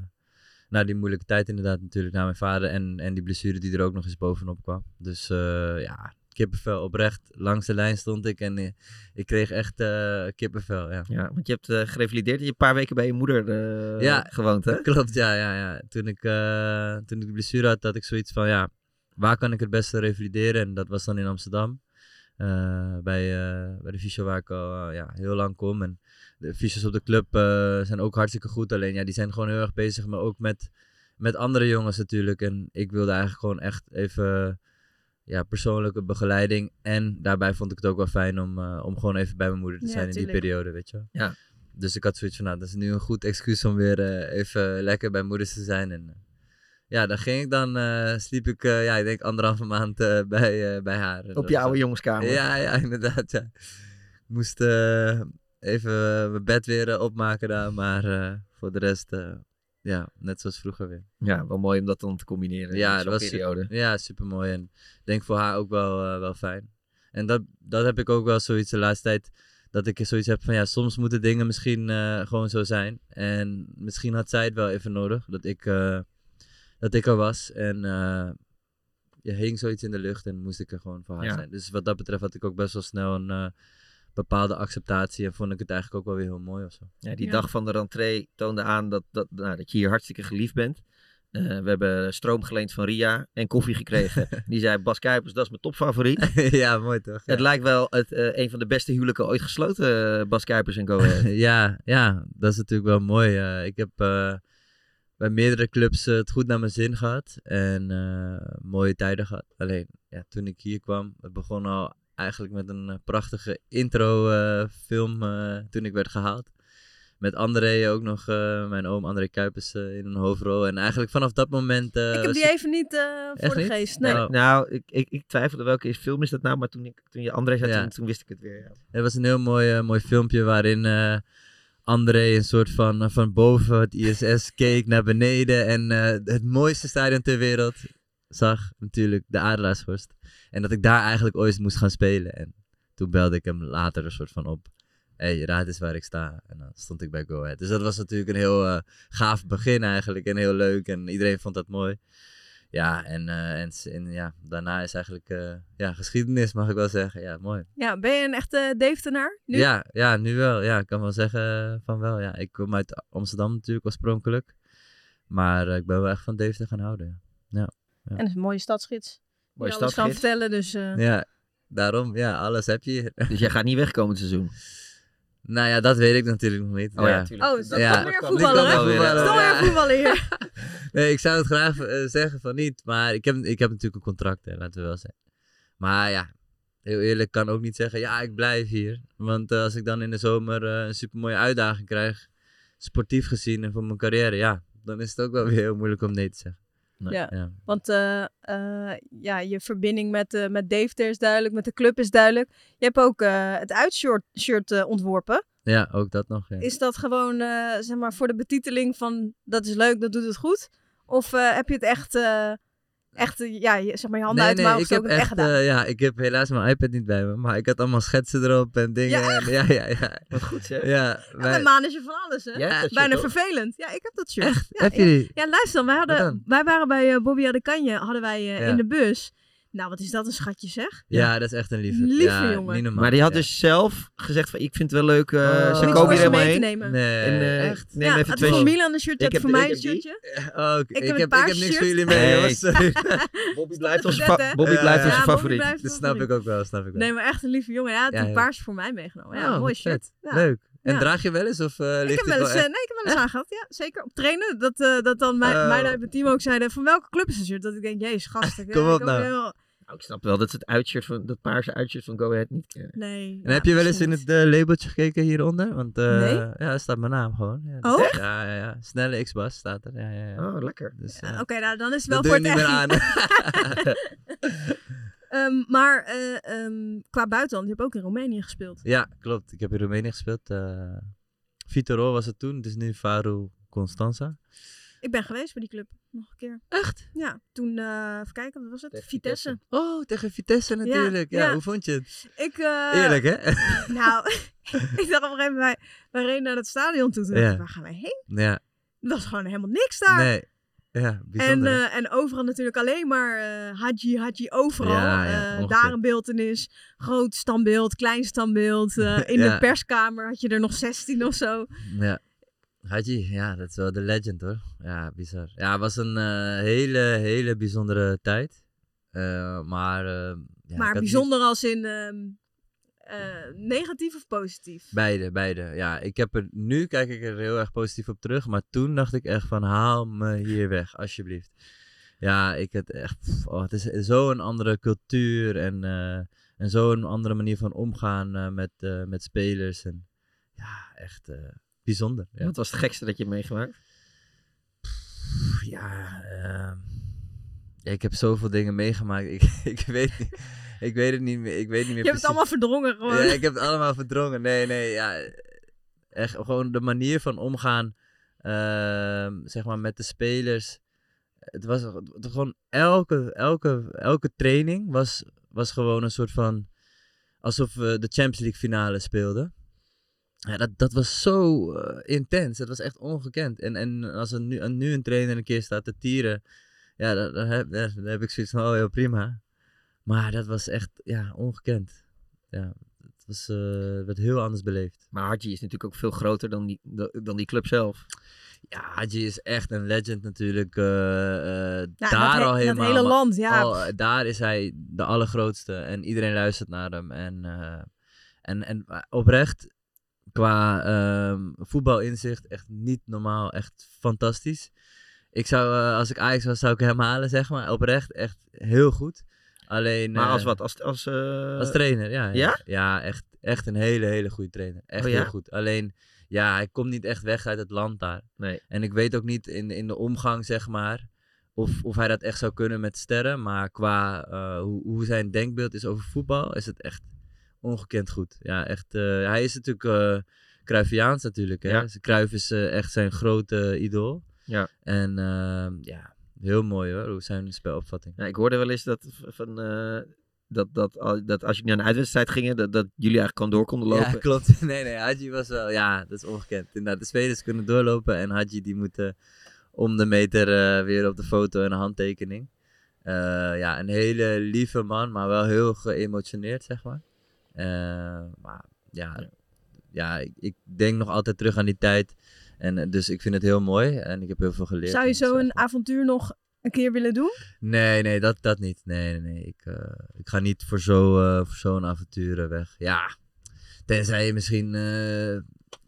na die moeilijke tijd inderdaad natuurlijk. Na mijn vader en, en die blessure die er ook nog eens bovenop kwam. Dus eh, ja, kippenvel oprecht. Langs de lijn stond ik en eh, ik kreeg echt eh, kippenvel, ja. Ja, want je hebt eh, gerevalideerd. Je hebt een paar weken bij je moeder ja, gewoond, hè? Klopt, ja, ja, ja. Toen ik, toen ik de blessure had, had ik zoiets van, ja, waar kan ik het beste revalideren? En dat was dan in Amsterdam. bij, bij de fysio waar ik al ja, heel lang kom. En de fysio's op de club eh, zijn ook hartstikke goed. Alleen ja, die zijn gewoon heel erg bezig, maar ook met, met andere jongens natuurlijk. En ik wilde eigenlijk gewoon echt even ja, persoonlijke begeleiding. En daarbij vond ik het ook wel fijn om, eh, om gewoon even bij mijn moeder te Ja, zijn in die periode, weet je wel. Ja. Dus ik had zoiets van, nou, dat is nu een goed excuus om weer eh, even lekker bij moeders te zijn. En ja, dan ging ik dan, eh, sliep ik, ja, ik denk anderhalve maand eh, bij, eh, bij haar. Op je oude jongenskamer. Ja, ja, inderdaad, ja. Ik moest eh, even eh, mijn bed weer eh, opmaken daar, maar eh, voor de rest, ja, net zoals vroeger weer. Ja, wel mooi om dat dan te combineren. Ja, in dat was periode. Super, ja, super mooi. En ik denk voor haar ook wel, wel fijn. En dat, dat heb ik ook wel zoiets de laatste tijd. Dat ik zoiets heb van ja, soms moeten dingen misschien gewoon zo zijn. En misschien had zij het wel even nodig. Dat ik, dat ik er was. En je hing zoiets in de lucht en moest ik er gewoon voor haar Ja. zijn. Dus wat dat betreft had ik ook best wel snel een bepaalde acceptatie. En vond ik het eigenlijk ook wel weer heel mooi of zo. Ja, die dag van de rentree toonde aan dat, dat, nou, dat je hier hartstikke geliefd bent. Eh, we hebben stroom geleend van Ria en koffie gekregen. Die zei, Bas Kuipers, dat is mijn topfavoriet. ja, mooi toch? Het lijkt wel het, eh, een van de beste huwelijken ooit gesloten, eh, Bas Kuipers en Go Ahead. ja, ja, dat is natuurlijk wel mooi. Ik heb eh, bij meerdere clubs het goed naar mijn zin gehad en eh, mooie tijden gehad. Alleen, ja, toen ik hier kwam, het begon al eigenlijk met een eh, prachtige intro eh, film eh, toen ik werd gehaald. Met André ook nog, eh, mijn oom André Kuipers eh, in een hoofdrol. En eigenlijk vanaf dat moment... eh, Ik heb die even niet eh, voor de niet? geest. Nee. Oh. Nou, ik, ik, ik twijfelde welke is- film is dat nou, maar toen, ik, toen je André zei, Ja. toen, toen wist ik het weer. Ja. Het was een heel mooi, mooi filmpje waarin eh, André een soort van van boven het ISS keek naar beneden en eh, het mooiste stadion ter wereld zag. Natuurlijk de Adelaarshorst. En dat ik daar eigenlijk ooit moest gaan spelen. En toen belde ik hem later een soort van op. Hé, hey, raad eens waar ik sta. En dan stond ik bij Go Ahead. Dus dat was natuurlijk een heel eh, gaaf begin eigenlijk. En heel leuk. En iedereen vond dat mooi. Ja, en, eh, en, ja, daarna is eigenlijk eh, ja, geschiedenis, mag ik wel zeggen. Ja, mooi. Ja, ben je een echte Deventenaar nu? Ja, ja, nu wel. Ja, ik kan wel zeggen van wel. Ja, ik kom uit Amsterdam natuurlijk oorspronkelijk. Maar ik ben wel echt van Deventer gaan houden. Ja, ja. En het is een mooie stadsgids. Mooie alles kan vertellen, dus... eh, ja daarom. Ja, alles heb je hier. Dus jij gaat niet wegkomen het seizoen? Nou ja, dat weet ik natuurlijk nog niet. Oh ja, tuurlijk. Oh, dat Ja. Nu voetballen, hè? wel weer, Het is toch ja. weer voetballen hier. Nee, ik zou het graag eh, zeggen van niet. Maar ik heb, ik heb natuurlijk een contract, hè, laten we wel zeggen. Maar ja, heel eerlijk kan ook niet zeggen, ja, ik blijf hier. Want eh, als ik dan in de zomer eh, een supermooie uitdaging krijg, sportief gezien en voor mijn carrière, ja, dan is het ook wel weer heel moeilijk om nee te zeggen. Ja, ja. want eh, eh, ja, je verbinding met, eh met Deventer is duidelijk, met de club is duidelijk. Je hebt ook het uitshirt shirt, ontworpen. Ja, ook dat nog. Ja. Is dat gewoon zeg maar voor de betiteling van dat is leuk, dat doet het goed? Of heb je het echt, echt eh, ja, je, zeg maar je handen uit de mouw ik heb echt echt, gedaan? eh, ja, ik heb helaas mijn iPad niet bij me, maar ik had allemaal schetsen erop en dingen. Ja, en, ja, ja, ja. Wat goed zeg. Ja, Ja, wij- bij Maan is je van alles, hè? Dat Bijna ook? vervelend. Ja, ik heb dat shirt. Echt? Ja, Heb je ja. die? Ja, luister dan. Wij, hadden, wij waren bij eh, Bobby Adekanje, hadden wij Ja. in de bus. Nou, wat is dat een schatje, zeg? ja, dat is echt een lieve. Lieve ja, jongen. Niet normaal. Maar die had ja. dus zelf gezegd van, ik vind het wel leuk, eh, Oh. ze Niks komen voor hier helemaal mee te heen. nemen. Nee, En, eh, echt. neem ja, even had twee voor. Milan een shirtje, Ik heb heb- voor mij een shirtje. Oh, ik, Ik heb ik, heb, ik paars heb niks shirt. voor jullie mee, jongens. Bobby blijft onze, fa-? Bobby blijft onze favoriet. Dat snap ik ook wel, snap ik wel. Nee, maar echt een lieve jongen. Ja, had een paars voor mij meegenomen. Ja, Oh, mooi shirt. Ja. Leuk. En Ja. draag je wel eens of eh Ik heb wel eens, wel eh, echt? nee, ik heb wel eens aangehad. Ja, zeker. Op trainen. Dat, eh, dat dan mij, Oh. mij uit mijn team ook zeiden van welke club is het shirt? Dat ik denk, jezus, gasten. Kom ja, op ik nou. heel- Nou, ik snap wel dat ze het uitshirt van, dat paarse uitshirt van Go Ahead niet kennen. Nee. En heb je wel eens in het eh, labeltje gekeken hieronder? Want eh, Nee. ja, daar staat mijn naam gewoon. Ja, Oh? Ja, ja, ja. Snelle X-Bas staat er. Ja, ja, ja. Oh, lekker. Dus, Ja, eh, Oké, nou dan is het wel dat voor doe het je niet meer echt. aan. Ehm, maar eh, ehm, qua buitenland, je hebt ook in Roemenië gespeeld. ja, klopt. Ik heb in Roemenië gespeeld. eh Vitoro was het toen. Het is nu Varu Constanza. Ik ben geweest bij die club. Nog een keer. Echt? Ja. Toen, eh even kijken, wat was het? Vitesse. Oh, tegen Vitesse natuurlijk. Ja, ja. hoe vond je het? Ik, Eerlijk, hè? Nou, ik dacht op een gegeven moment, wij, wij reden naar het stadion toe. Toen Ja. waar gaan wij heen? ja. Er was gewoon helemaal niks daar. Nee. Ja, En, bijzonder. hè? eh, en overal natuurlijk alleen maar eh Haji, Haji, overal. Ja, ja, Eh, daar een beeldenis, groot standbeeld, klein standbeeld. in de perskamer had je er nog 16 of zo. Ja. Haji, ja, dat is wel de legend hoor. Ja, bizar. Ja, het was een hele, hele bijzondere tijd. Maar maar niet- bijzonder als in ehm, eh, negatief of positief? Beide, beide. Ja, ik heb er, nu kijk ik er heel erg positief op terug. Maar toen dacht ik echt van, haal me hier weg, alsjeblieft. Ja, ik het echt. Oh, het is zo'n andere cultuur en, eh, en zo'n andere manier van omgaan eh, met, eh, met spelers. En ja, echt eh, bijzonder. Ja. Wat was het gekste dat je hebt meegemaakt? Ja, ehm, ja, ik heb zoveel dingen meegemaakt. Ik, ik, weet, niet, ik weet het niet meer. Ik weet niet meer Je hebt het allemaal verdrongen gewoon. Ja, ik heb het allemaal verdrongen. Nee, nee, ja. Echt gewoon de manier van omgaan, ehm, zeg maar, met de spelers. Het was, het was gewoon elke, elke, elke training was, was gewoon een soort van, alsof we de Champions League finale speelden. Ja, dat, dat was zo eh, intens. Dat was echt ongekend. En, en als er nu, nu een trainer een keer staat te tieren, ja, dan, dan heb, dan heb ik zoiets van, oh ja, prima. Maar dat was echt, ja, ongekend. Ja, het was, eh, werd heel anders beleefd. Maar Hadji is natuurlijk ook veel groter dan die, dan die club zelf. Ja, Hadji is echt een legend natuurlijk. eh, eh, daar he- al helemaal. hele maar land, ja. al, daar is hij de allergrootste. En iedereen luistert naar hem. En, eh, en, en oprecht, qua ehm, voetbalinzicht, echt niet normaal. Echt fantastisch. Ik zou, als ik Ajax was, zou ik hem halen, zeg maar. Oprecht, echt heel goed. Alleen... Maar als eh, wat? Als, als, eh, als trainer, ja. Ja? Ja, echt, echt een hele, hele goede trainer. Echt Oh heel goed. Alleen, ja, hij komt niet echt weg uit het land daar. Nee. En ik weet ook niet in, in de omgang, zeg maar, of, of hij dat echt zou kunnen met sterren. Maar qua eh, hoe, hoe zijn denkbeeld is over voetbal, is het echt ongekend goed. Ja, echt. hij is natuurlijk uh, Cruyffiaans natuurlijk. Hè? Ja. Dus Cruyff is echt zijn grote idool. Ja. En ehm, ja, heel mooi hoor, hoe zijn spelopvatting. Ja, ik hoorde wel eens dat, van, eh, dat, dat, dat als jullie naar een uitwedstrijd gingen, dat, dat jullie eigenlijk gewoon door konden lopen. Ja, klopt. Nee, nee, Hadji was wel, ja, dat is ongekend. Inderdaad, de spelers kunnen doorlopen en Hadji die moet om de meter eh, weer op de foto en een handtekening. Eh, ja, een hele lieve man, maar wel heel geëmotioneerd, zeg maar. Eh, maar ja, ja ik, ik denk nog altijd terug aan die tijd. En eh, dus ik vind het heel mooi en ik heb heel veel geleerd. Zou je En zo een avontuur nog een keer willen doen? Nee, nee, dat, dat niet. Nee, nee, nee. Ik, eh, ik ga niet voor zo, eh, voor zo'n avontuur weg. Ja, tenzij je misschien eh,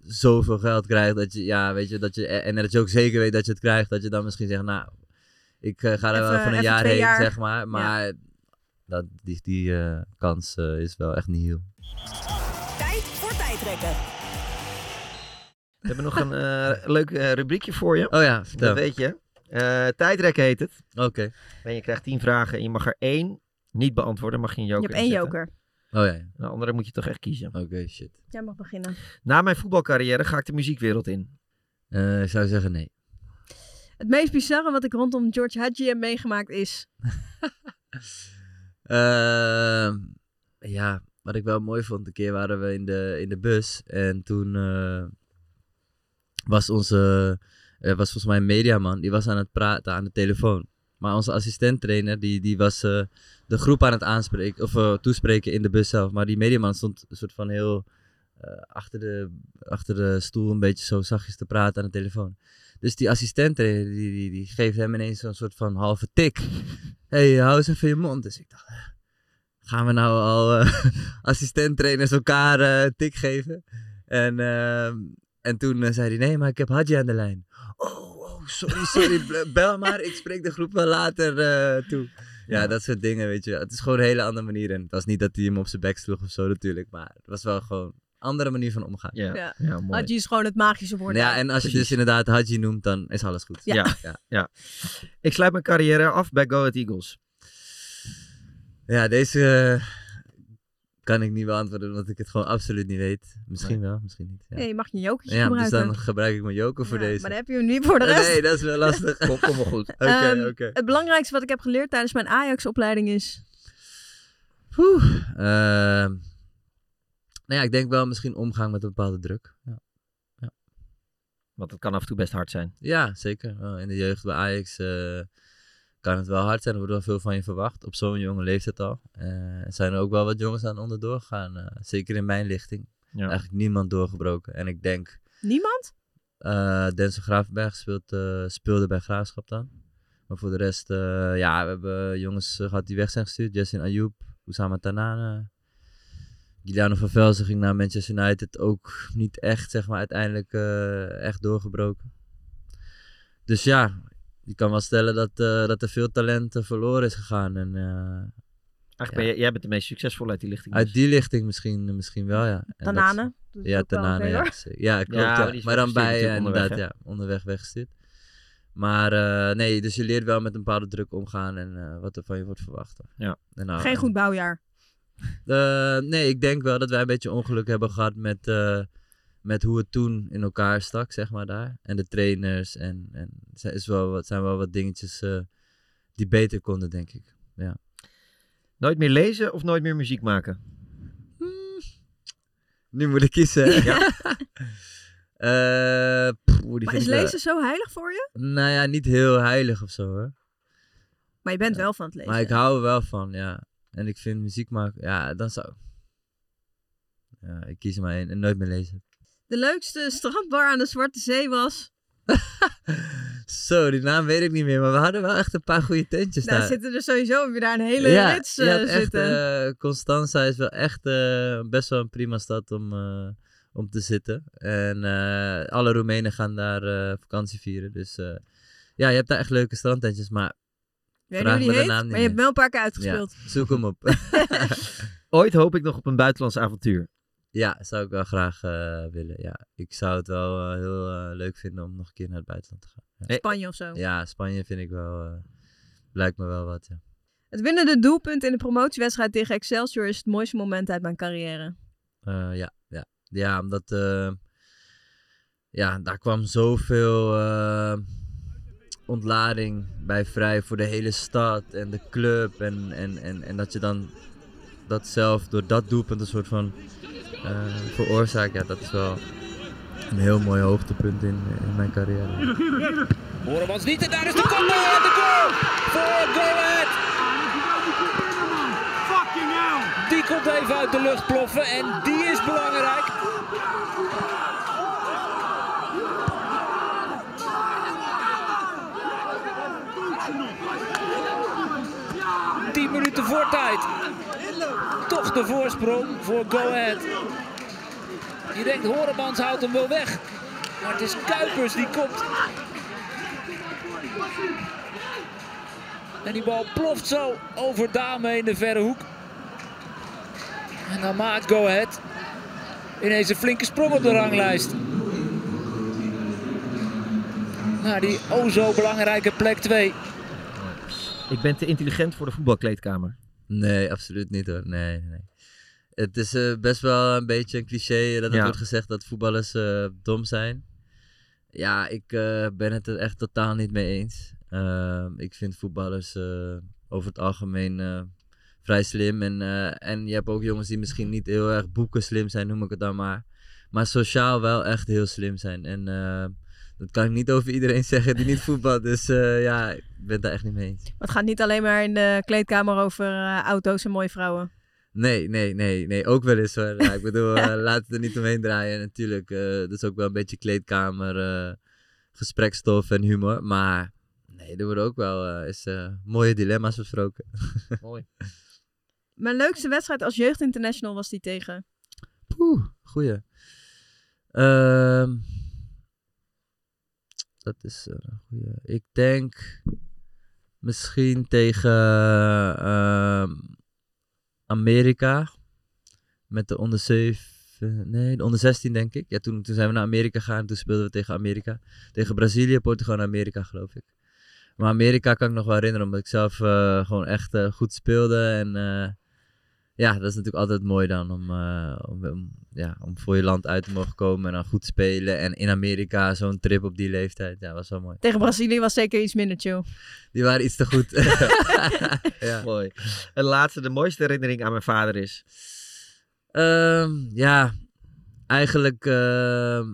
zoveel geld krijgt dat je, ja, weet je, dat je, en dat je ook zeker weet dat je het krijgt, dat je dan misschien zegt, nou, ik ga er wel even een jaar heen, jaar. zeg maar. Maar dat, die, die eh, kans is wel echt niet heel. Tijd voor tijdrekken. We hebben nog een eh, leuk eh, rubriekje voor je. Oh ja, vertel. Dat weet je. Eh tijdrekken heet het. Oké. En je krijgt tien vragen en je mag er één niet beantwoorden. Mag je een joker Je hebt één inzetten. joker. Oh ja. De andere moet je toch echt kiezen. Oké, shit. Jij mag beginnen. Na mijn voetbalcarrière ga ik de muziekwereld in. Eh, ik zou zeggen nee. Het meest bizarre wat ik rondom George Hadji heb meegemaakt is... Ehm, ja, wat ik wel mooi vond, een keer waren we in de, in de bus en toen eh, was onze, er was volgens mij een mediaman, die was aan het praten aan de telefoon. Maar onze assistenttrainer, die, die was eh, de groep aan het aanspreken, of eh, toespreken in de bus zelf. Maar die mediaman stond een soort van heel eh, achter, de, achter de stoel een beetje zo zachtjes te praten aan de telefoon. Dus die assistenttrainer, die, die, die geeft hem ineens zo'n soort van halve tik. Hey, hou eens even je mond. Dus ik dacht, eh, gaan we nou al eh assistenttrainers elkaar eh, een tik geven? En, ehm, en toen eh, zei hij, nee, maar ik heb Hadji aan de lijn. Oh, oh, sorry, sorry, bel maar, ik spreek de groep wel later eh, toe. Ja, dat soort dingen, weet je. Het is gewoon een hele andere manier. En het was niet dat hij hem op zijn bek sloeg of zo natuurlijk, maar het was wel gewoon een andere manier van omgaan. Ja, Ja. Hadji is gewoon het magische woord. Ja, en als je dus inderdaad Hadji noemt, dan is alles goed. Ja. Ja. ja. ja. Ik sluit mijn carrière af bij Go Ahead Eagles. Ja, deze eh, kan ik niet beantwoorden, omdat ik het gewoon absoluut niet weet. Misschien wel, misschien niet. Ja, Nee, je mag je jokertje ja gebruiken. dus dan gebruik ik mijn joker voor Ja, deze. Maar dan heb je hem niet voor de rest. Nee, dat is wel lastig. Kom, kom wel goed. Oké, Ehm, oké. Het belangrijkste wat ik heb geleerd tijdens mijn Ajax-opleiding is... Poeh. Ehm, nou ja, ik denk wel misschien omgaan met een bepaalde druk. Ja, Want het kan af en toe best hard zijn. ja zeker. In de jeugd bij Ajax eh, kan het wel hard zijn. Er wordt wel veel van je verwacht. Op zo'n jonge leeftijd al. Eh, er zijn er ook wel wat jongens aan onderdoor gegaan. eh, zeker in mijn lichting. Ja. Eigenlijk niemand doorgebroken. En ik denk... Niemand? Eh Denzel Gravenberg speelt, speelde bij Graafschap dan. Maar voor de rest, eh, ja, we hebben jongens eh, gehad die weg zijn gestuurd. Jessin Ayoub, Oussama Tanane. Giuliano van Velzen ging naar Manchester United. Ook niet echt, zeg maar, uiteindelijk eh, echt doorgebroken. Dus ja, je kan wel stellen dat, eh, dat er veel talent eh, verloren is gegaan. En, eh, Eigenlijk ben jij, jij bent de meest succesvolle uit die lichting. Uit dus. die lichting misschien, misschien wel, ja. En dat- Tanane? Dat is Ja, Tanane, ja. Ja, klopt. Ja, ja. Maar dan bij, ja, onderweg, inderdaad, hè? ja, onderweg weggestuurd. Maar eh, nee, dus je leert wel met een bepaalde druk omgaan en eh, wat er van je wordt verwacht. Ja. En nou, Geen goed bouwjaar. eh, nee, ik denk wel dat wij een beetje ongeluk hebben gehad met, eh, met hoe het toen in elkaar stak, zeg maar daar. En de trainers en, en is wel wat, zijn wel wat dingetjes eh, die beter konden, denk ik. Ja. Nooit meer lezen of nooit meer muziek maken? Nu moet ik kiezen. Ja. Eh, pff, Maar is wel- lezen zo heilig voor je? Nou ja, niet heel heilig of zo hoor. Maar je bent wel van het lezen. Maar ik hou er wel van, ja. En ik vind muziek maken, ja, dan zou. Ja, ik kies er maar één en nooit meer lezen. De leukste strandbar aan de Zwarte Zee was... Zo, die naam weet ik niet meer, maar we hadden wel echt een paar goede tentjes Daar daar. zitten er sowieso je daar een hele ja, rits eh, echt, zitten. eh, Constanza is wel echt eh, best wel een prima stad om, eh, om te zitten. En eh, alle Roemenen gaan daar eh, vakantie vieren. Dus eh, ja, je hebt daar echt leuke strandtentjes, maar weet die me de heet, maar je hebt wel een paar keer uitgespeeld. Ja, zoek hem op. Ooit hoop ik nog op een buitenlands avontuur. Ja, zou ik wel graag eh, willen. Ja. Ik zou het wel eh, heel eh, leuk vinden om nog een keer naar het buitenland te gaan. Ja. Spanje of zo. Ja, Spanje vind ik wel, lijkt me wel wat, ja. Het winnende doelpunt in de promotiewedstrijd tegen Excelsior is het mooiste moment uit mijn carrière. Ja, ja. ja, omdat ja, daar kwam zoveel eh, ontlading bij vrij voor de hele stad en de club. En, en, en, en dat je dan dat zelf door dat doelpunt een soort van veroorzaakt. Ja, dat is wel een heel mooi hoogtepunt in, in mijn carrière. Horemans niet en daar is de goal. De goal voor Go Ahead. Die komt even uit de lucht ploffen en die is belangrijk. Tien minuten voor tijd. Toch de voorsprong voor Go Ahead. Je denkt Horemans houdt hem wel weg. Maar het is Kuipers die komt. En die bal ploft zo over Dame in de verre hoek. En dan maakt Go Ahead ineens een flinke sprong op de ranglijst. Naar die o zo belangrijke plek 2. Ik ben te intelligent voor de voetbalkleedkamer. Nee, absoluut niet hoor. Nee, nee. Het is eh, best wel een beetje een cliché dat er Ja. wordt gezegd dat voetballers eh, dom zijn. Ja, ik eh, ben het er echt totaal niet mee eens. Ehm, ik vind voetballers eh, over het algemeen eh, vrij slim. En, eh, en je hebt ook jongens die misschien niet heel erg boeken slim zijn, noem ik het dan maar. Maar sociaal wel echt heel slim zijn. En eh, dat kan ik niet over iedereen zeggen die niet voetbalt. Dus eh, ja, ik ben het daar echt niet mee eens. Maar het gaat niet alleen maar in de kleedkamer over auto's en mooie vrouwen. Nee, nee, nee, nee, ook wel eens hoor. Ja, ik bedoel, eh, laat het er niet omheen draaien. Natuurlijk, eh dat is ook wel een beetje kleedkamer, eh gesprekstof en humor. Maar nee, er worden ook wel eh, eens eh, mooie dilemma's besproken. Mooi. Mijn leukste wedstrijd als jeugdinternational was die tegen. Poeh, goeie. Ehm, dat is eh, een goeie. Ik denk misschien tegen ehm, Amerika. Met de onder 7. Nee, de onder 16 denk ik. Ja, toen, toen zijn we naar Amerika gegaan. Toen speelden we tegen Amerika. Tegen Brazilië, Portugal en Amerika geloof ik. Maar Amerika kan ik nog wel herinneren. Omdat ik zelf eh, gewoon echt eh, goed speelde. En eh, ja, dat is natuurlijk altijd mooi dan om, eh, om, om, ja, om voor je land uit te mogen komen en dan goed spelen. En in Amerika zo'n trip op die leeftijd, ja, was wel mooi. Tegen Brazilië was zeker iets minder chill. Die waren iets te goed. ja. Mooi. En laatste, de mooiste herinnering aan mijn vader is. Ehm, ja, eigenlijk, ehm,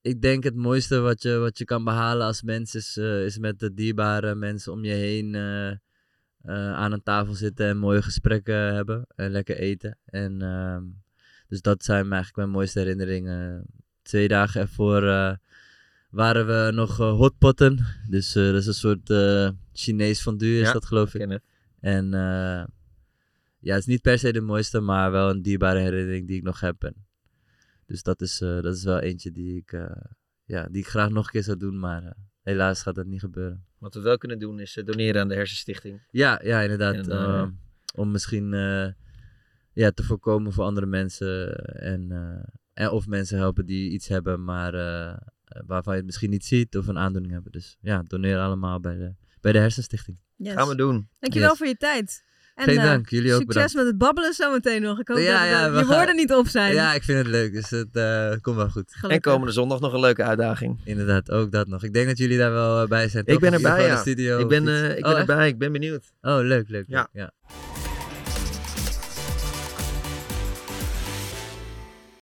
ik denk het mooiste wat je, wat je kan behalen als mens is, eh, is met de dierbare mensen om je heen eh, aan een tafel zitten en mooie gesprekken hebben en lekker eten. En, ehm, dus dat zijn eigenlijk mijn mooiste herinneringen. Twee dagen ervoor eh, waren we nog eh, hotpotten. Dus eh, dat is een soort eh, Chinees fondue is Ja, dat geloof ik. het. En eh, ja, het is niet per se de mooiste, maar wel een dierbare herinnering die ik nog heb. En dus dat is, eh, dat is wel eentje die ik, eh, ja, die ik graag nog een keer zou doen, maar eh, helaas gaat dat niet gebeuren. Wat we wel kunnen doen is eh, doneren aan de Hersenstichting. Ja, ja inderdaad. En, eh, eh, om misschien eh, ja, te voorkomen voor andere mensen. En, eh, en of mensen helpen die iets hebben, maar eh, waarvan je het misschien niet ziet of een aandoening hebben. Dus ja, doneer allemaal bij de, bij de Hersenstichting. Yes. Gaan we doen. Dankjewel Yes. voor je tijd. En, Geen eh, dank, jullie ook Succes bedankt. met het babbelen zometeen nog. Ik hoop Ja, dat ja, het, we je woorden niet op zijn. Ja, ik vind het leuk, dus het eh, komt wel goed. En komende zondag nog een leuke uitdaging. Inderdaad, ook dat nog. Ik denk dat jullie daar wel eh, bij zijn. Ik toch? ben erbij, ja. de studio Ik ben, eh, ik Oh, ben echt? erbij, ik ben benieuwd. Oh, leuk, leuk. Ja. leuk, ja.